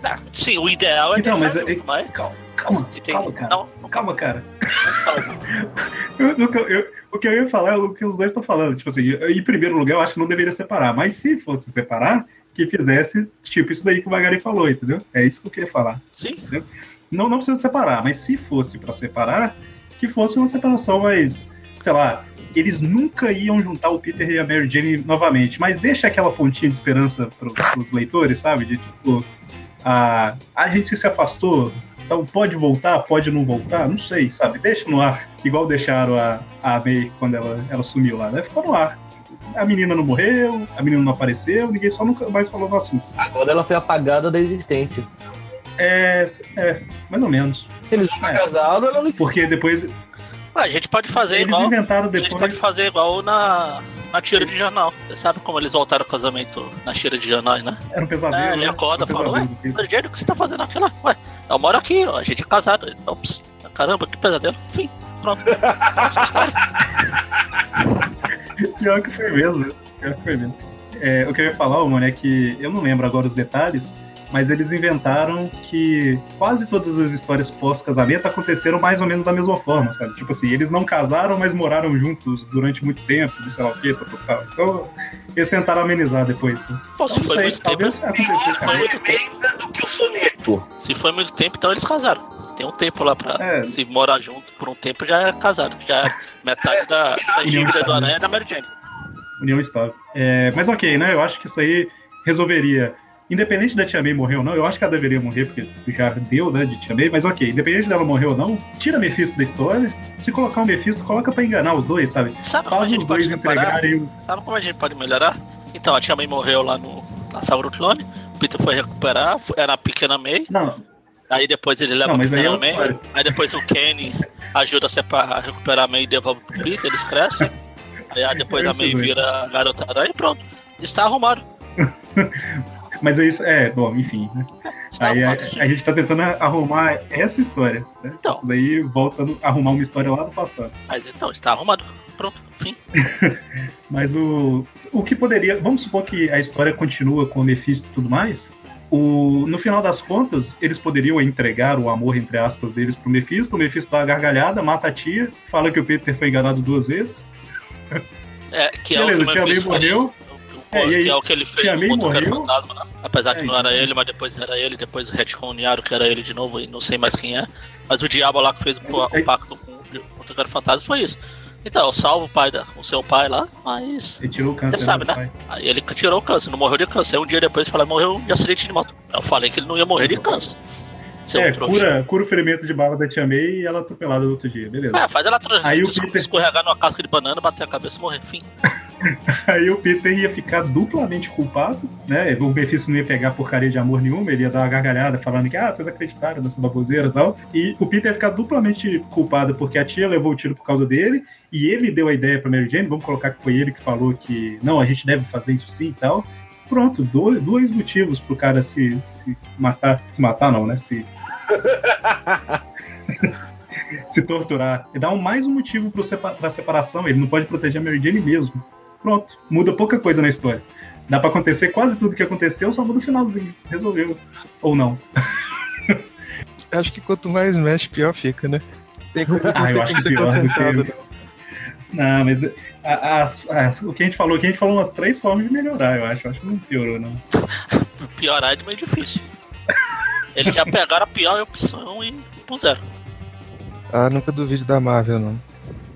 Ah, sim, o ideal é então, mas, é, junto, mas... Calma, calma, tem... calma, cara. Não, não calma, cara. (laughs) eu, eu, o que eu ia falar é o que os dois estão falando. Tipo assim, em primeiro lugar, eu acho que não deveria separar. Mas se fosse separar, que fizesse, tipo, isso daí que o Magari falou, entendeu? É isso que eu queria falar. Sim. Entendeu? Não, não precisa separar, mas se fosse para separar, que fosse uma separação mais, sei lá, eles nunca iam juntar o Peter e a Mary Jane novamente, mas deixa aquela fontinha de esperança para os leitores, sabe? De tipo, a, a gente se afastou, então pode voltar, pode não voltar, não sei, sabe? Deixa no ar, igual deixaram a, a May quando ela, ela sumiu lá, né? Ficou no ar a menina não morreu, a menina não apareceu, ninguém só nunca mais falou no assunto. Agora ela foi apagada da existência. É, é, mais ou menos. Se eles não é. casaram, ela não Porque depois. Ah, a gente pode fazer eles igual. Inventaram depois... A gente pode fazer igual na, na tira de jornal. Você sabe como eles voltaram ao casamento na tira de jornal, né? Era um pesadelo. É, ele né? acorda e fala, ué, Rogério, o que você tá fazendo aqui lá? Ué, eu moro aqui, ó, a gente é casado. Ops, caramba, que pesadelo. Enfim, pronto. Essa história. (laughs) Pior que foi mesmo. Pior que foi mesmo. É, o que eu ia falar, mano, é que eu não lembro agora os detalhes, mas eles inventaram que quase todas as histórias pós-casamento aconteceram mais ou menos da mesma forma, sabe? Tipo assim, eles não casaram, mas moraram juntos durante muito tempo, sei lá o quê, tal, Então, eles tentaram amenizar depois. Né? Pô, se então, foi sei, muito talvez tempo. Aconteceu, foi muito tempo do que o soneto. Se foi muito tempo, então eles casaram. Tem um tempo lá pra é. se morar junto por um tempo já é casado. Já é metade da, (laughs) da dívida do Aranha é da Mary Jane. União estável. É, mas ok, né? Eu acho que isso aí resolveria. Independente da Tia May morrer ou não, eu acho que ela deveria morrer, porque já deu, né, de Tia May, mas ok, independente dela morrer ou não, tira Mephisto da história. Se colocar o Mephisto, coloca pra enganar os dois, sabe? Sabe como a gente pode entregarem... Sabe como a gente pode melhorar? Então, a Tia May morreu lá no, na Clone, o Peter foi recuperar, era a pequena May. Não, Aí depois ele leva não, o pequeno é May. Aí depois o Kenny ajuda a recuperar a May e devolve pro Peter, eles crescem. Aí depois (laughs) a May vira garota aranha e pronto. Está arrumado. (laughs) Mas é isso, é, bom, enfim. Né? Aí a, a, gente tá tentando arrumar essa história. Né? Então. Isso daí voltando a arrumar uma história lá do passado. Mas então, está arrumado. Pronto, fim. (laughs) Mas o, o que poderia. Vamos supor que a história continua com o Mephisto e tudo mais. O, no final das contas, eles poderiam entregar o amor, entre aspas, deles pro Mephisto. O Mephisto dá uma gargalhada, mata a tia, fala que o Peter foi enganado duas vezes. É, que Beleza, é o que o Tia morreu. É, que é o que ele fez Tia no Fantasma, né? Apesar que é, não era ele, mas depois era ele, depois retconnearam que era ele de novo e não sei mais quem é. Mas o diabo lá que fez o, o pacto com o Tocar Fantasma foi isso. Então, eu salvo o pai da, o seu pai lá, mas. Ele tirou o câncer. Você sabe, né? Pai. Aí ele tirou o câncer, não morreu de câncer. Aí um dia depois falou morreu de acidente de moto. Eu falei que ele não ia morrer de câncer. Seu é, cura, cura o ferimento de bala da Tia May e ela atropelada no outro dia, beleza. É, faz ela Aí o Peter... escorregar numa casca de banana, bater a cabeça e morrer, enfim. (laughs) Aí o Peter ia ficar duplamente culpado, né? O Mephisto não ia pegar porcaria de amor nenhuma, ele ia dar uma gargalhada falando que, ah, vocês acreditaram nessa baboseira e tal. E o Peter ia ficar duplamente culpado porque a tia levou o tiro por causa dele e ele deu a ideia pra Mary Jane, vamos colocar que foi ele que falou que, não, a gente deve fazer isso sim e tal pronto, dois, dois motivos pro cara se, se matar. Se matar não, né? Se (laughs) se torturar. E dá um, mais um motivo para a separação. Ele não pode proteger a Mary Jane mesmo. Pronto, muda pouca coisa na história. Dá para acontecer quase tudo que aconteceu, só muda o finalzinho. Resolveu. Ou não. (laughs) Acho que quanto mais mexe, pior fica, né? Tem como, Ah, tem como ser pior consertado. Não, mas a- a- a- o que a gente falou, o que a gente falou umas três formas de melhorar, eu acho. Eu acho que não piorou, não. (laughs) Piorar é meio difícil. Eles já pegaram a pior opção e puseram. Ah, nunca duvido da Marvel, não.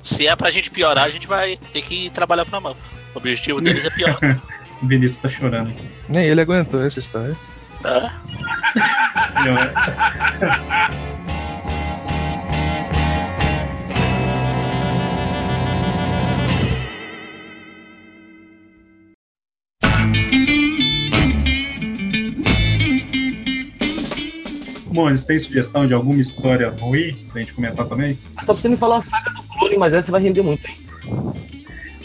Se é pra gente piorar, a gente vai ter que trabalhar pra mão. O objetivo deles é piorar. (laughs) O Vinícius tá chorando aqui. Nem ele aguentou essa história. tá? Eu- (laughs) Bom, eles têm sugestão de alguma história ruim pra gente comentar também? Tá precisando falar a saga do clone, mas essa vai render muito, hein?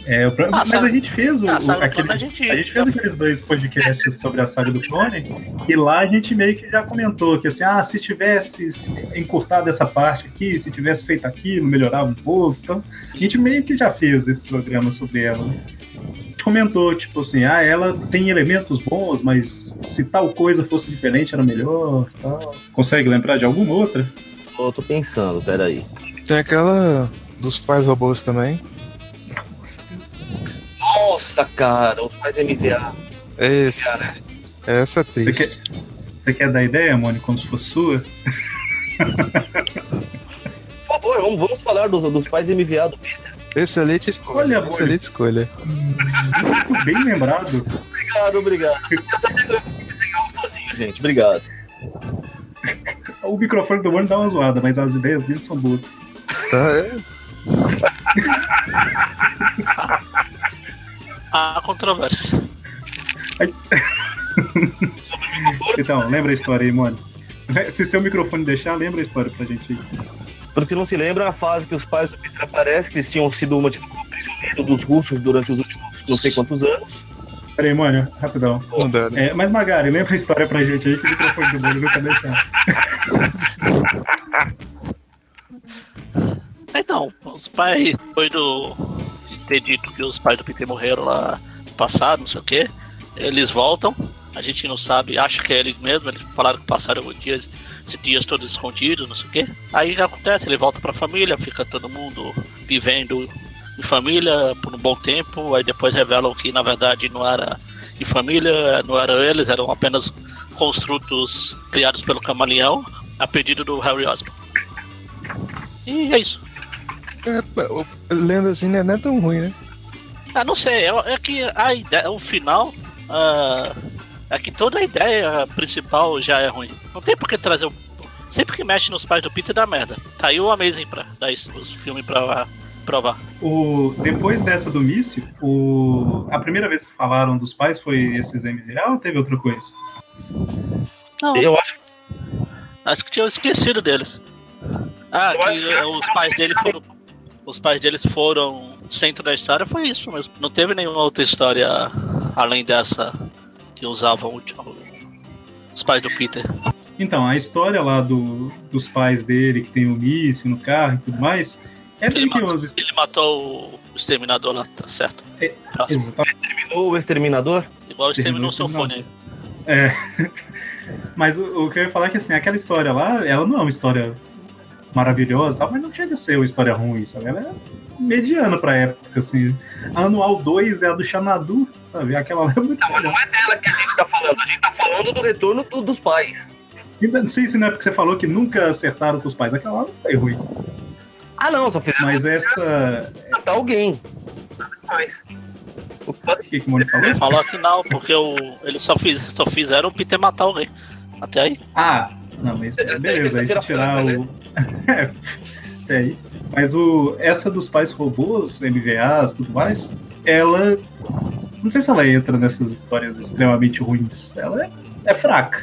É, o Ah, mas saga- a gente fez o, Ah, aqueles, Clone a gente- a gente fez aqueles dois podcasts sobre a saga do clone e lá a gente meio que já comentou que assim, ah, se tivesse encurtado essa parte aqui, se tivesse feito aquilo, melhorava um pouco. Então, a gente meio que já fez esse programa sobre ela. Né? A gente comentou, tipo assim, ah, ela tem elementos bons, mas se tal coisa fosse diferente era melhor. Tal. Consegue lembrar de alguma outra? Eu tô pensando, peraí. Tem aquela dos pais robôs também. Nossa, cara, os pais MVA. Esse, essa é Você triste. quer, você quer dar ideia, Mônica, como se fosse sua? Por favor, vamos, vamos falar dos, dos pais MVA do Peter. Excelente escolha. Olha, Mônica. excelente escolha. Muito bem lembrado. Obrigado, obrigado. Eu sabia que eu gente. Obrigado. O microfone do Mônica dá uma zoada, mas as ideias dele são boas. (laughs) Há controvérsia. (laughs) Então, lembra a história aí, Mônica. Se seu microfone deixar, lembra a história pra gente aí. Porque não se lembra a fase que os pais do Peter aparecem, que eles tinham sido mantidos como prisioneiros dos russos durante os últimos não sei quantos anos. Peraí, Mônica, rapidão. né? É, mas Magari, lembra a história pra gente aí que o microfone do Mônica nunca deixar. Então, os pais, depois do. de ter dito que os pais do Peter morreram lá no passado, não sei o que, eles voltam. A gente não sabe, acha que é eles mesmo, eles falaram que passaram os dias, esses dias todos escondidos, não sei o que. Aí o que acontece? Ele volta pra família, fica todo mundo vivendo em família por um bom tempo, aí depois revelam que na verdade não era em família, não eram eles, eram apenas construtos criados pelo camaleão, a pedido do Harry Osborn. E é isso. É, lendo assim né, não é tão ruim, né? Ah, não sei, é, é que a ideia, o final. ah, é que toda a ideia principal já é ruim. Não tem por que trazer o. Sempre que mexe nos pais do Peter dá merda. Tá aí o Amazing pra dar isso, os filmes pra provar. O, depois dessa do míssil, o, a primeira vez que falaram dos pais foi esses MDA ou teve outra coisa? Não, Eu acho acho que tinha esquecido deles. Ah, Eu que acho os pais dele foram. Os pais deles foram centro da história, foi isso mesmo. Não teve nenhuma outra história além dessa que usavam o- os pais do Peter. Então, a história lá do, dos pais dele, que tem o míssil no carro e tudo mais, é Ele matou, ele matou o exterminador lá, tá certo. É, Próximo. Exatamente. terminou o Exterminador. Igual exterminou seu Terminou o fone aí. É. (laughs) Mas o, o que eu ia falar é que assim, aquela história lá, ela não é uma história maravilhosa, tal, mas não chega a ser uma história ruim, sabe? Ela é mediana pra época, assim. A anual 2 é a do Xanadu, sabe? Aquela lá é muito Mas não é dela que a gente tá falando. A gente tá falando do retorno do- dos pais. Não sei se não é porque você falou que nunca acertaram com os pais. Aquela lá não foi ruim. Ah, não, só fizeram Mas essa. matar alguém. Mas. O que, que o Mônica falou? Ele falou que não, porque o, eles só, fiz, só fizeram o Peter matar alguém. Até aí. Ah, não, mas beleza, aí se tirar o. é, (laughs) até aí. Mas o, essa dos pais robôs, MVAs e tudo mais, ela. Não sei se ela entra nessas histórias extremamente ruins. Ela é, é fraca.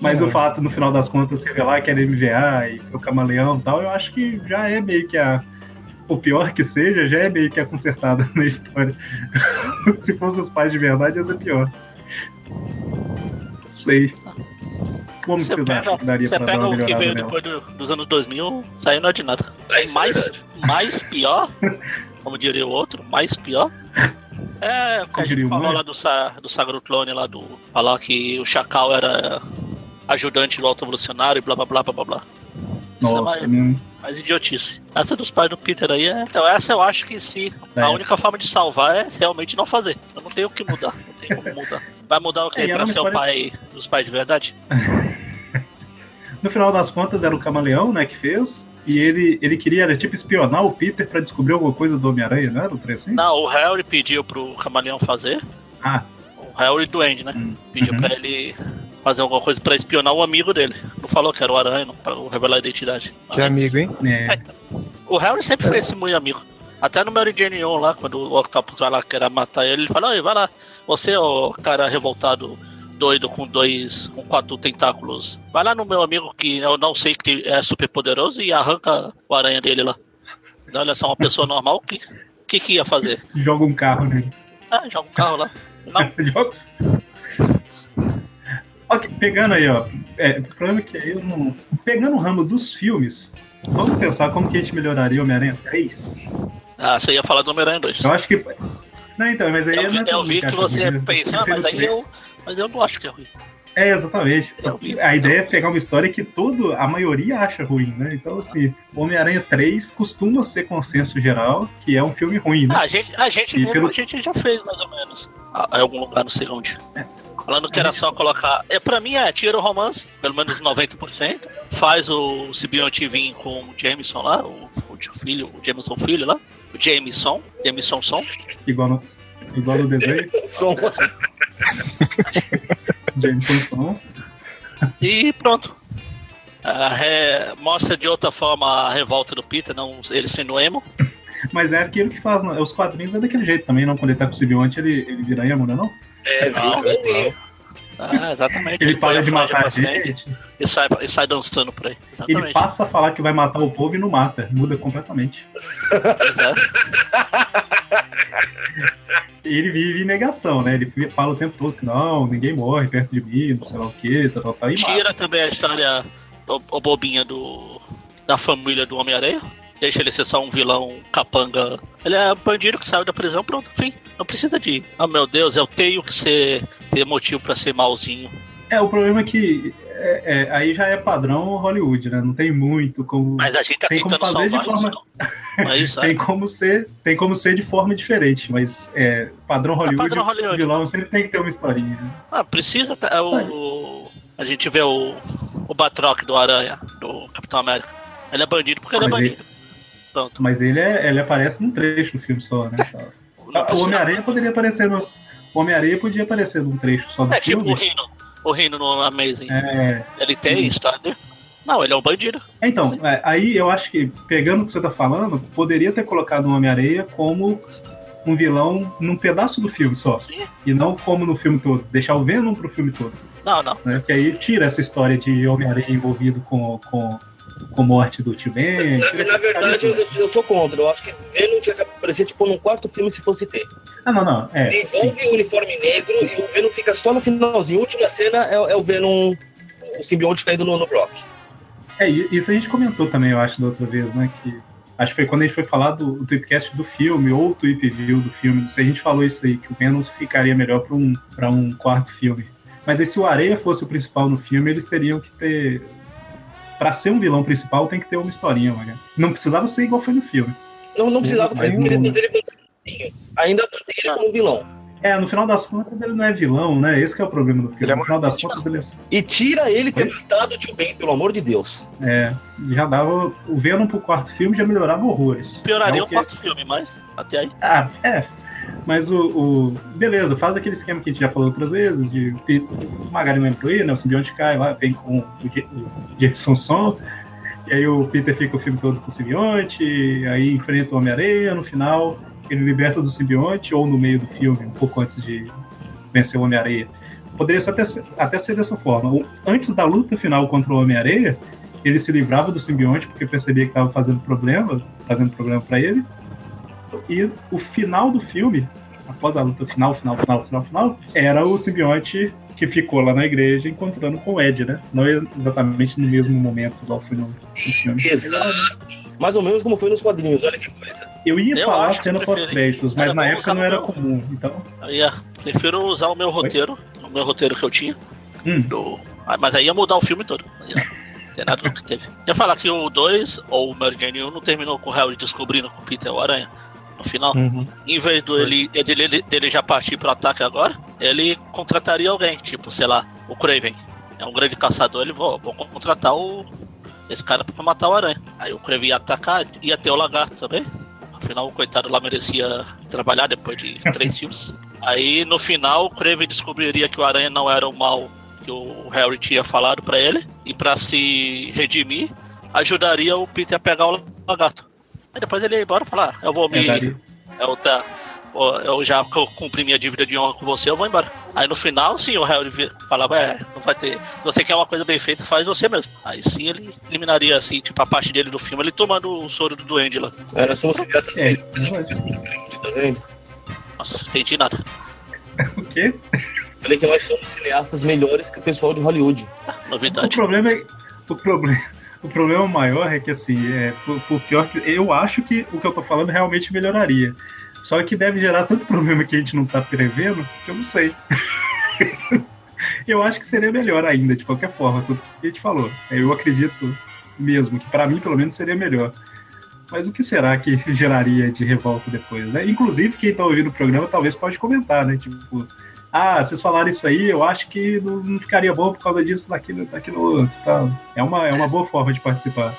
Mas É. o fato, no final das contas, revelar que era MVA e o camaleão e tal, eu acho que já é meio que a. O pior que seja, já é meio que a consertada (laughs) na história. (laughs) se fossem os pais de verdade, ia ser pior. Sei. Como que Você vocês pega, acham que daria você pra dar pega o que veio nela? depois do- dos anos 2000, saiu não é de nada. É, é mais, mais pior, (laughs) como diria o outro, mais pior. É, o que a gente falou lá do, Sa, do Sagro Clone, lá do. Falar que o Chacal era ajudante do alto evolucionário e blá blá blá blá blá blá. Isso é Nossa, mais, mais idiotice. Essa dos pais do Peter aí é. Então, essa eu acho que se. É. A única forma de salvar é realmente não fazer. Eu não tenho o que mudar. Não tem como mudar. Vai mudar o que É, pra ser o pai dos pais de verdade? (laughs) No final das contas, era o Camaleão, né, que fez. E ele, ele queria, era tipo, espionar o Peter pra descobrir alguma coisa do Homem-Aranha, não era o assim? Não, o Harry pediu pro Camaleão fazer. Ah, O Harry do Andy, né? Hum. Pediu Uhum. pra ele fazer alguma coisa pra espionar o amigo dele. Não falou que era o Aranha, não, pra revelar a identidade. Que amigo, hein? é. O Harry sempre foi esse muito amigo. Até no Mary Jane 1 lá, quando o Octopus vai lá querer matar ele, ele fala, Oi, vai lá, você é o cara revoltado, doido com dois, com quatro tentáculos. Vai lá no meu amigo que eu não sei que é super poderoso e arranca o aranha dele lá. Olha só, uma pessoa normal, que que, que ia fazer? Joga um carro nele. Ah, joga um carro lá. Não, (laughs) Joga- ok, pegando aí, ó. É, o problema é que aí eu não. Pegando o ramo dos filmes, vamos pensar como que a gente melhoraria o Homem-Aranha 3. ah, você ia falar do Homem-Aranha 2. Eu acho que. Não, então, mas aí Eu, não é vi- tão eu vi que acho você pensa, ah, mas aí eu. Mas eu não acho que é ruim. É, exatamente. Vi. A ideia é pegar uma história que todo, a maioria acha ruim, né? Então, assim, Homem-Aranha 3 costuma ser consenso geral que é um filme ruim, né? Ah, a gente, a gente mesmo, pelo- a gente já fez mais ou menos. Em algum lugar, não sei onde. É. Falando que era só colocar. É, pra mim é, tira o romance, pelo menos 90%. Faz o Sibionte vir com o Jameson lá, o, o tio filho, o Jameson filho lá. O Jameson, Jameson Son. Igual, no, igual no desenho, Som. (laughs) Jameson Son. E pronto. Re- mostra de outra forma a revolta do Peter, não ele sendo emo. Mas é aquilo que faz. né? Os quadrinhos é daquele jeito também, não? Quando ele tá com o Sibionte, ele, ele vira emo, não é não? É, Não, eu odeio. Ah, exatamente. Ele põe para a de matar a gente, E sai, e sai dançando por aí. ele Exatamente. passa a falar que vai matar o povo e não mata. Muda completamente. É. (laughs) Ele vive em negação, né? Ele fala o tempo todo que não, ninguém morre perto de mim, não sei lá o que, tal, tal, tal, e Tira mata. também a história o, o bobinha do da família do Homem-Aranha. Deixa ele ser só um vilão capanga. Ele é um bandido que saiu da prisão, pronto, fim. Não precisa de. Oh meu Deus, eu tenho que ser. ter motivo pra ser malzinho. É, o problema é que é, é, aí já é padrão Hollywood, né? Não tem muito como. Mas a gente tá Tem como tentando fazer de isso, forma-. Não é isso, (laughs) tem é. como ser tem como ser de forma diferente mas é, padrão Hollywood, padrão Hollywood. vilão sempre tem que ter uma historinha né? Ah, precisa. tá- é o, a gente vê o. O Batroc do Aranha, do Capitão América. Ele é bandido porque ele é Mas ele- bandido. Pronto. mas ele, é, ele aparece num trecho do filme só né Não o precisa- Homem-Aranha poderia aparecer no o Homem-Aranha podia aparecer num trecho só do É tipo filme o Rino. O Rino no Amazing. é, Ele tem história dele. Não, ele é um bandido. então é, aí eu acho que pegando o que você tá falando poderia ter colocado o Homem-Aranha como um vilão num pedaço do filme só Sim. e não como no filme todo deixar o Venom pro filme todo Não, não. né? Que aí tira essa história de Homem-Aranha envolvido com, com, com morte do Ben. Na, tira na essa verdade, eu, eu sou contra. Eu acho que Venom tinha que aparecer tipo num quarto filme se fosse ter. Ah, não, não. É. Desenvolve o uniforme negro e o Venom fica só no finalzinho. A última cena é, é o Venom, o simbionte caindo no, no Brock. é, isso a gente comentou também, eu acho, da outra vez, né? Que acho que foi quando a gente foi falar do, do tweepcast do filme, ou o tweep view do filme, não sei, a gente falou isso aí, que o Venom ficaria melhor para um, pra um quarto filme. Mas aí, se o Areia fosse o principal no filme, eles teriam que ter. Pra ser um vilão principal, tem que ter uma historinha, mano. Não precisava ser igual foi no filme. Não, não precisava Mas fazer não- fazer ele como vilãozinho. Ainda mantém ele como vilão. É, no final das contas, ele não é vilão, né? Esse que é o problema do filme. Ele é no final das contas, ele é E tira ele ter matado o tio Ben, pelo amor de Deus. É, já dava. O Venom pro quarto filme já melhorava horrores. Pioraria É o que- quarto filme, mas até aí. Ah, é. Mas o, o- Beleza, faz aquele esquema que a gente já falou outras vezes, de o Magari não entrou aí, né? O simbionte cai lá, vem com o, o Jefferson Son. E aí o Peter fica o filme todo com o simbionte, aí enfrenta o Homem-Aranha, no final ele liberta do simbionte, ou no meio do filme, um pouco antes de vencer o Homem-Aranha. Poderia até, ser- até ser dessa forma. Antes da luta final contra o Homem-Aranha, ele se livrava do simbionte porque percebia que estava fazendo problema, fazendo problema para ele. E o final do filme, após a luta final, final, final, final, final, era o simbionte que ficou lá na igreja encontrando com o Ed, né? Não exatamente no mesmo momento, igual foi no, no filme. Exato. Mais ou menos como foi nos quadrinhos, olha que coisa. Eu ia Eu falar preferi. pós-créditos, mas Era na época não era meu- comum. Então, Aí, é, prefiro usar o meu roteiro, o meu roteiro que eu tinha, hum, do Ah, Mas aí ia mudar o filme todo. Não ia ter nada do que teve. Ia falar que o 2, ou o Mary Jane 1, não terminou com o Harry descobrindo que o Peter é o Aranha. No final, Uhum. em vez do ele, dele, dele já partir pro ataque agora, ele contrataria alguém, tipo, sei lá, o Craven. É um grande caçador, ele vou, vou contratar o, esse cara pra matar o Aranha. Aí o Craven ia atacar, ia ter o lagarto também. Afinal, o coitado lá merecia trabalhar depois de (laughs) três filmes. Aí no final, o Craven descobriria que o Aranha não era o mal que o Harry tinha falado pra ele. E pra se redimir, ajudaria o Peter a pegar o lagarto. Aí depois ele ia embora e falar: "Ah, Eu vou me. É. Eu, tá, pô, eu já cumpri minha dívida de honra com você, eu vou embora. Aí no final, sim, o Harry falava, é, não vai ter. Se você quer uma coisa bem feita, faz você mesmo. Aí sim ele eliminaria, assim, tipo, a parte dele do filme, ele tomando o soro do duende lá. Era só você crianças É, tá vendo? Nossa, não entendi nada. (laughs) o quê? Falei que nós somos cineastas melhores que o pessoal de Hollywood. O Novidade. problema é. O problema, o problema maior é que, assim, é, por, por pior que. Eu acho que o que eu tô falando realmente melhoraria. Só que deve gerar tanto problema que a gente não tá prevendo que eu não sei. (laughs) eu acho que seria melhor ainda, de qualquer forma, tudo que a gente falou. Eu acredito mesmo que, pra mim, pelo menos, seria melhor. Mas o que será que (laughs) geraria de revolta depois, né? Inclusive, quem tá ouvindo o programa talvez pode comentar, né? Tipo, ah, vocês falaram isso aí, eu acho que não, não ficaria bom por causa disso, daquilo, daquilo outro tal. É uma, é uma boa forma de participar.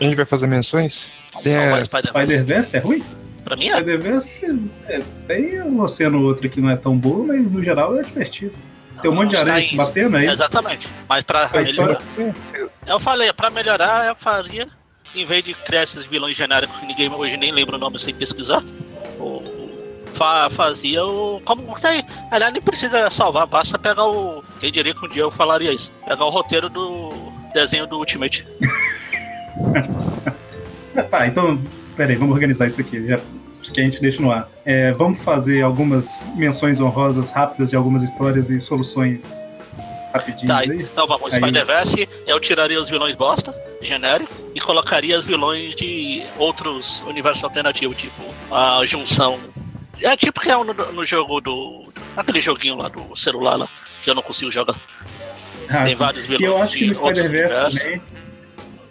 A gente vai fazer menções? Tem a- Spider-Man. Spider-Verse é ruim? Pra mim é. Spider-Verse é, tem um oceano outro que não é tão bom, mas no geral é divertido. Tem um monte de aranha se batendo aí. Exatamente. Mas pra A história. melhorar. Eu falei, pra melhorar, eu faria, em vez de criar esses vilões genéricos que ninguém hoje nem lembra o nome sem pesquisar, o- fa- fazia o. Como aí? Aliás, nem precisa salvar, basta pegar o. Quem diria que um dia eu falaria isso? Pegar o roteiro do desenho do Ultimate. (laughs) Tá, então, peraí, vamos organizar isso aqui. Já, que a gente deixa no ar. É, vamos fazer algumas menções honrosas rápidas de algumas histórias e soluções rapidinhas Tá, aí. então vamos, Aí. Spider-Verse, eu tiraria os vilões bosta, genérico, e colocaria os vilões de outros universos alternativos, tipo a junção. É tipo que é no, no jogo do. Aquele joguinho lá do celular lá, que eu não consigo jogar. Ah, Tem sim. vários E vilões eu acho que no Spider-Verse também.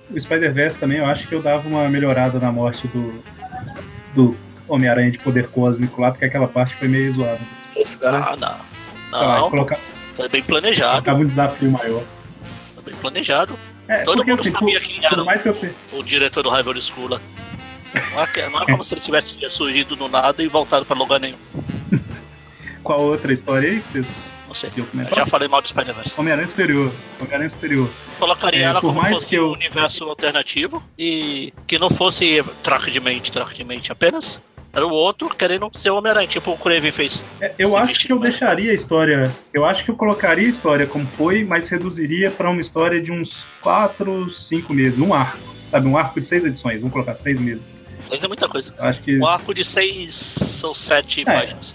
O Spider-Verse também, eu acho que eu dava uma melhorada na morte do, do Homem-Aranha de poder cósmico lá, porque aquela parte foi meio zoada. Os caras. Ah, não. Lá, Não, colocar, foi bem planejado. colocava um desafio maior. Foi bem planejado. É, Todo porque mundo assim, sabia por, quem era por mais que eu te- o diretor do Rival School lá. Não é, não é como se ele tivesse surgido do nada e voltado pra lugar nenhum. (laughs) Qual outra história aí que vocês Não sei. Eu já falei mal do Spider-Verse. Homem-Aranha Superior. Homem-Aranha Superior. Colocaria É, ela como mais fosse que eu- um universo alternativo e que não fosse troca de mente, troca de mente apenas. Era o outro querendo ser o Homem-Aranha, tipo o Craven fez. É, eu acho que eu deixaria a história. Eu acho que eu colocaria a história como foi, mas reduziria para uma história de uns 4, 5 meses. Um arco. Sabe? Um arco de seis edições. Vamos colocar seis meses. Isso é muita coisa. Acho que Um arco de seis ou sete É. páginas.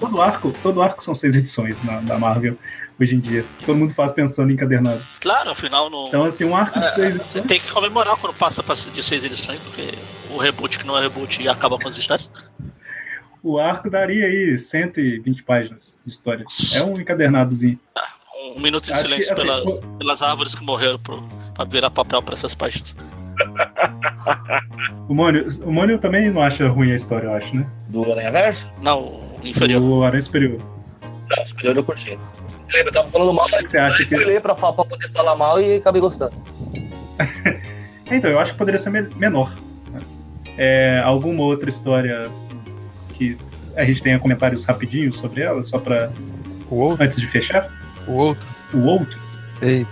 todo arco, todo arco são seis edições na, da Marvel hoje em dia. Todo mundo faz pensando em encadernado. Claro, afinal não. Então, assim, um arco de É, seis Você edições. tem que comemorar quando passa de seis edições, porque o reboot que não é reboot e acaba com as histórias. O arco daria aí 120 páginas de história. É um encadernadozinho. Um minuto de Acho que, silêncio assim, pelas, o- pelas árvores que morreram pro, pra virar papel pra essas páginas. (laughs) O Mônio, o Mônio também não acha ruim a história, eu acho, né? Do Aranha Verso? Não, o inferior. O Aranha Superior. Não, superior eu curti. Lembra, eu tava falando mal, que você acha fui que. ler pra, pra poder falar mal e acabei gostando. (laughs) Então, eu acho que poderia ser me- menor. É, alguma outra história que a gente tenha comentários rapidinhos sobre ela, só pra. O outro? antes de fechar? O outro? O outro? Eita.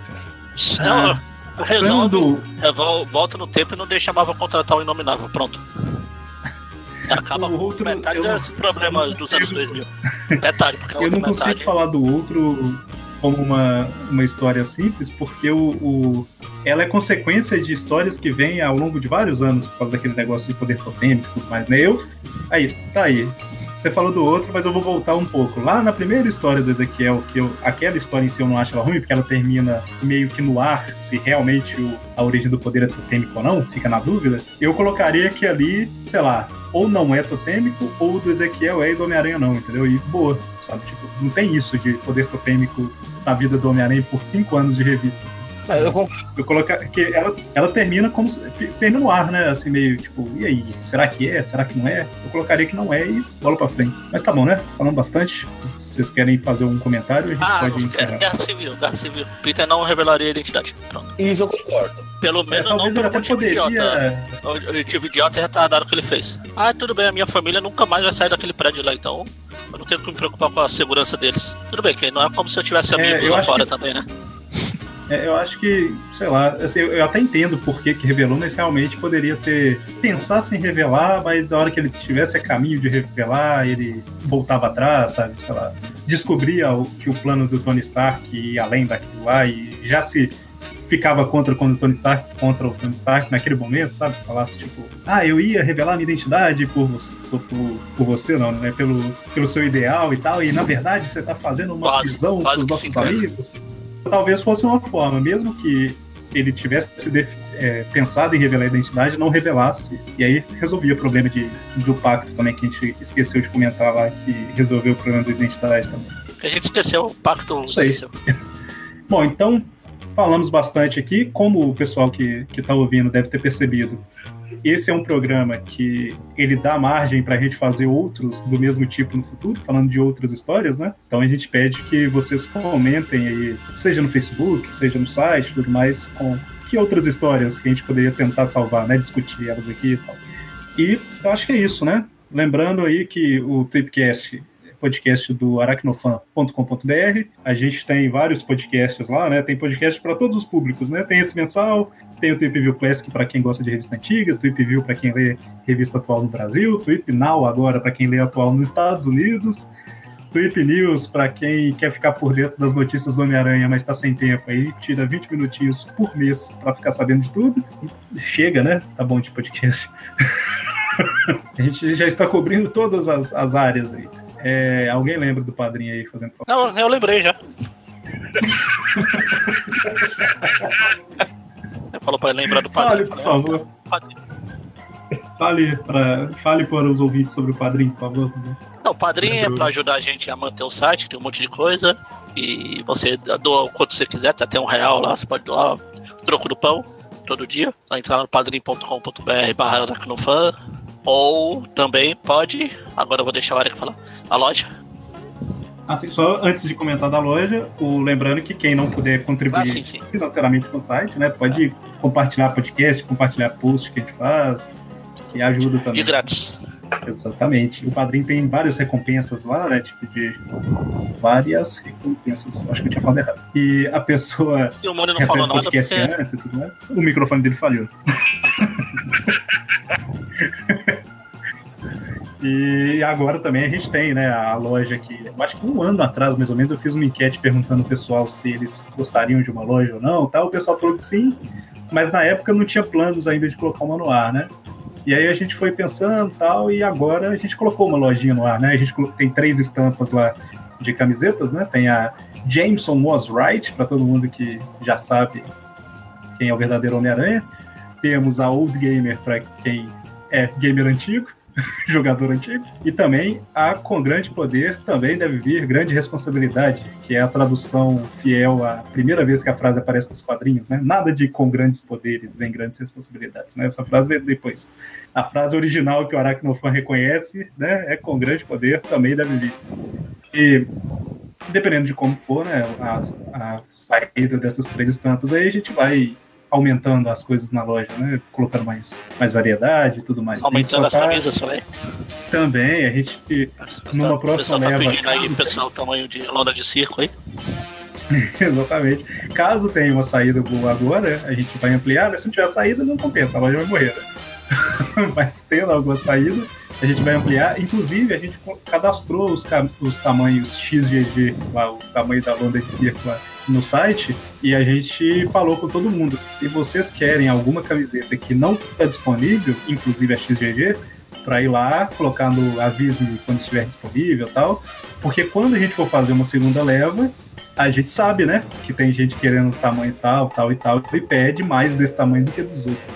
Não, resolve, Quando. volta no tempo e não deixa a Marvel contratar o Inominável. Pronto. Acaba O com outro, metade não- dos problemas dos anos consigo- 2000. Metade, porque Eu não consigo metade. falar do outro como uma, uma história simples, porque o, o- ela é consequência de histórias que vêm ao longo de vários anos por causa daquele negócio de poder totêmico e tudo mais, né? Eu. Aí, tá aí. você falou do outro, mas eu vou voltar um pouco. Lá na primeira história do Ezequiel, que eu, aquela história em si eu não acho ela ruim, porque ela termina meio que no ar, se realmente o, a origem do poder é totêmico ou não, fica na dúvida. Eu colocaria que ali, sei lá, ou não é totêmico, ou o do Ezequiel é e do Homem-Aranha não, entendeu? E boa, sabe? Tipo, não tem isso de poder totêmico na vida do Homem-Aranha por cinco anos de revista. assim. É, eu Eu colocar que ela, ela termina como termina no ar, né? Assim, meio tipo, e aí? Será que é? Será que não é? Eu colocaria que não é e bola pra frente. Mas tá bom, né? Falando bastante. Se vocês querem fazer um comentário, a gente Ah, pode encerrar. Guerra Civil, Guerra Civil. Peter não revelaria a identidade. Pronto. Isso eu concordo. Pelo É, menos não talvez ele pelo motivo poderia. idiota. O objetivo idiota e retardado que ele fez. Ah, tudo bem, a minha família nunca mais vai sair daquele prédio lá, então eu não tenho que me preocupar com a segurança deles. Tudo bem, que não é como se eu tivesse É, amigos eu lá fora que- também, né? É, eu acho que, sei lá, assim, eu até entendo por que, que revelou, mas realmente poderia ter pensasse em revelar, mas a hora que ele estivesse a caminho de revelar, ele voltava atrás, sabe? Sei lá, descobria o, que o plano do Tony Stark ia além daquilo lá e já se ficava contra o Tony Stark contra o Tony Stark naquele momento, sabe? Falasse tipo, ah, eu ia revelar minha identidade por você, por, por- por você não, né? Pelo, pelo seu ideal e tal, e na verdade você tá fazendo uma Quase, prisão quase que nossos amigos. Talvez fosse uma forma, mesmo que ele tivesse é, pensado em revelar a identidade, não revelasse. E aí resolvia o problema de, do pacto também, que a gente esqueceu de comentar lá, que resolveu o problema da identidade também. A gente esqueceu, o pacto esqueceu. (laughs) Bom, então falamos bastante aqui, como o pessoal que está ouvindo deve ter percebido. Esse é um programa que ele dá margem para a gente fazer outros do mesmo tipo no futuro, falando de outras histórias, né? Então a gente pede que vocês comentem aí, seja no Facebook, seja no site, tudo mais, com que outras histórias que a gente poderia tentar salvar, né? Discutir elas aqui e tal. E eu acho que é isso, né? Lembrando aí que o Tripcast podcast do aracnofan.com.br. A gente tem vários podcasts lá, né? Tem podcast para todos os públicos, né? Tem esse mensal, tem o Tweep View Classic para quem gosta de revista antiga, Tweep View para quem lê revista atual no Brasil, Tweep Now agora para quem lê atual nos Estados Unidos. Tweep News para quem quer ficar por dentro das notícias do Homem-Aranha, mas está sem tempo aí, tira 20 minutinhos por mês para ficar sabendo de tudo. Chega, né? Tá bom de podcast. (laughs) A gente já está cobrindo todas as, as áreas aí. É, alguém lembra do padrinho aí fazendo Não, eu lembrei já. (laughs) Falou pra ele lembrar do Fale, padrinho. por Eu falei, favor. Fale para, fale para os ouvintes sobre o padrinho, por favor. Não, o padrinho é pra ajudar a gente a manter o site, tem um monte de coisa. E você doa o quanto você quiser, até tem um real lá, você pode doar troco do pão todo dia. Só entrar no padrim.com.br barra aracnofan. Ou também pode, agora eu vou deixar o Eric falar, a loja. Assim, só antes de comentar da loja, o, lembrando que quem não puder contribuir Ah, sim, sim. financeiramente com o site, né, pode compartilhar podcast, compartilhar post que a gente faz, que ajuda também. De grátis. Exatamente. O padrinho tem várias recompensas lá, né? Tipo de várias recompensas. Acho que eu tinha falado errado. E a pessoa Se o Mônio não falou nada, porque antes e tudo mais. O microfone dele falhou. (laughs) E agora também a gente tem, né, a loja aqui. Eu acho que um ano atrás, mais ou menos, eu fiz uma enquete perguntando ao pessoal se eles gostariam de uma loja ou não. Tal. O pessoal falou que sim, mas na época não tinha planos ainda de colocar uma no ar, né? E aí a gente foi pensando tal, e agora a gente colocou uma lojinha no ar, né? A gente tem três estampas lá de camisetas, né? Tem a Jameson Was Right, para todo mundo que já sabe quem é o verdadeiro Homem-Aranha. Temos a Old Gamer para quem é gamer antigo, (laughs) jogador antigo. E também a Com Grande Poder também deve vir Grande Responsabilidade, que é a tradução fiel à primeira vez que a frase aparece nos quadrinhos, né? Nada de com grandes poderes vem grandes responsabilidades, né? Essa frase vem depois. A frase original que o Aracnofan reconhece, né? É com grande poder também deve vir. E dependendo de como for, né? A, a saída dessas três estampas aí a gente vai aumentando as coisas na loja, né? Colocando mais, mais variedade e tudo mais. aumentando as tá- camisas também. Também, a gente Numa o próxima pessoal tá leva, pedindo aí, pessoal, tamanho de lona de circo aí. (laughs) Exatamente. Caso tenha uma saída boa agora, a gente vai ampliar, mas se não tiver saída, não compensa, a loja vai morrer. Né? (laughs) mas tendo alguma saída, a gente vai ampliar. Inclusive, a gente cadastrou os, os tamanhos XGG, lá, o tamanho da lona de circo lá, no site, e a gente falou com todo mundo. Se vocês querem alguma camiseta que não está disponível, inclusive a XGG, pra ir lá, colocar no aviso quando estiver disponível tal. Porque quando a gente for fazer uma segunda leva, a gente sabe, né? Que tem gente querendo tamanho tal, tal e tal, e pede mais desse tamanho do que dos outros.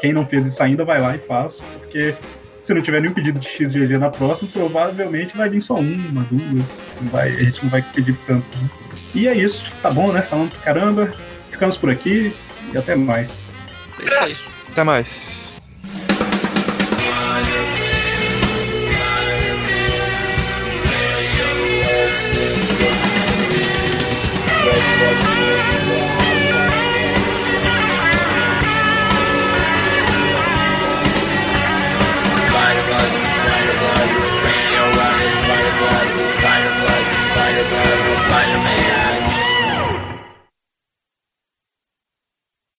Quem não fez isso ainda vai lá e faz, porque se não tiver nenhum pedido de XGG na próxima, provavelmente vai vir só uma, duas. Não vai, a gente não vai pedir tanto. Né? E é isso, tá bom, né? Falando pra caramba. Ficamos por aqui e até mais. Até mais. Spider-Man.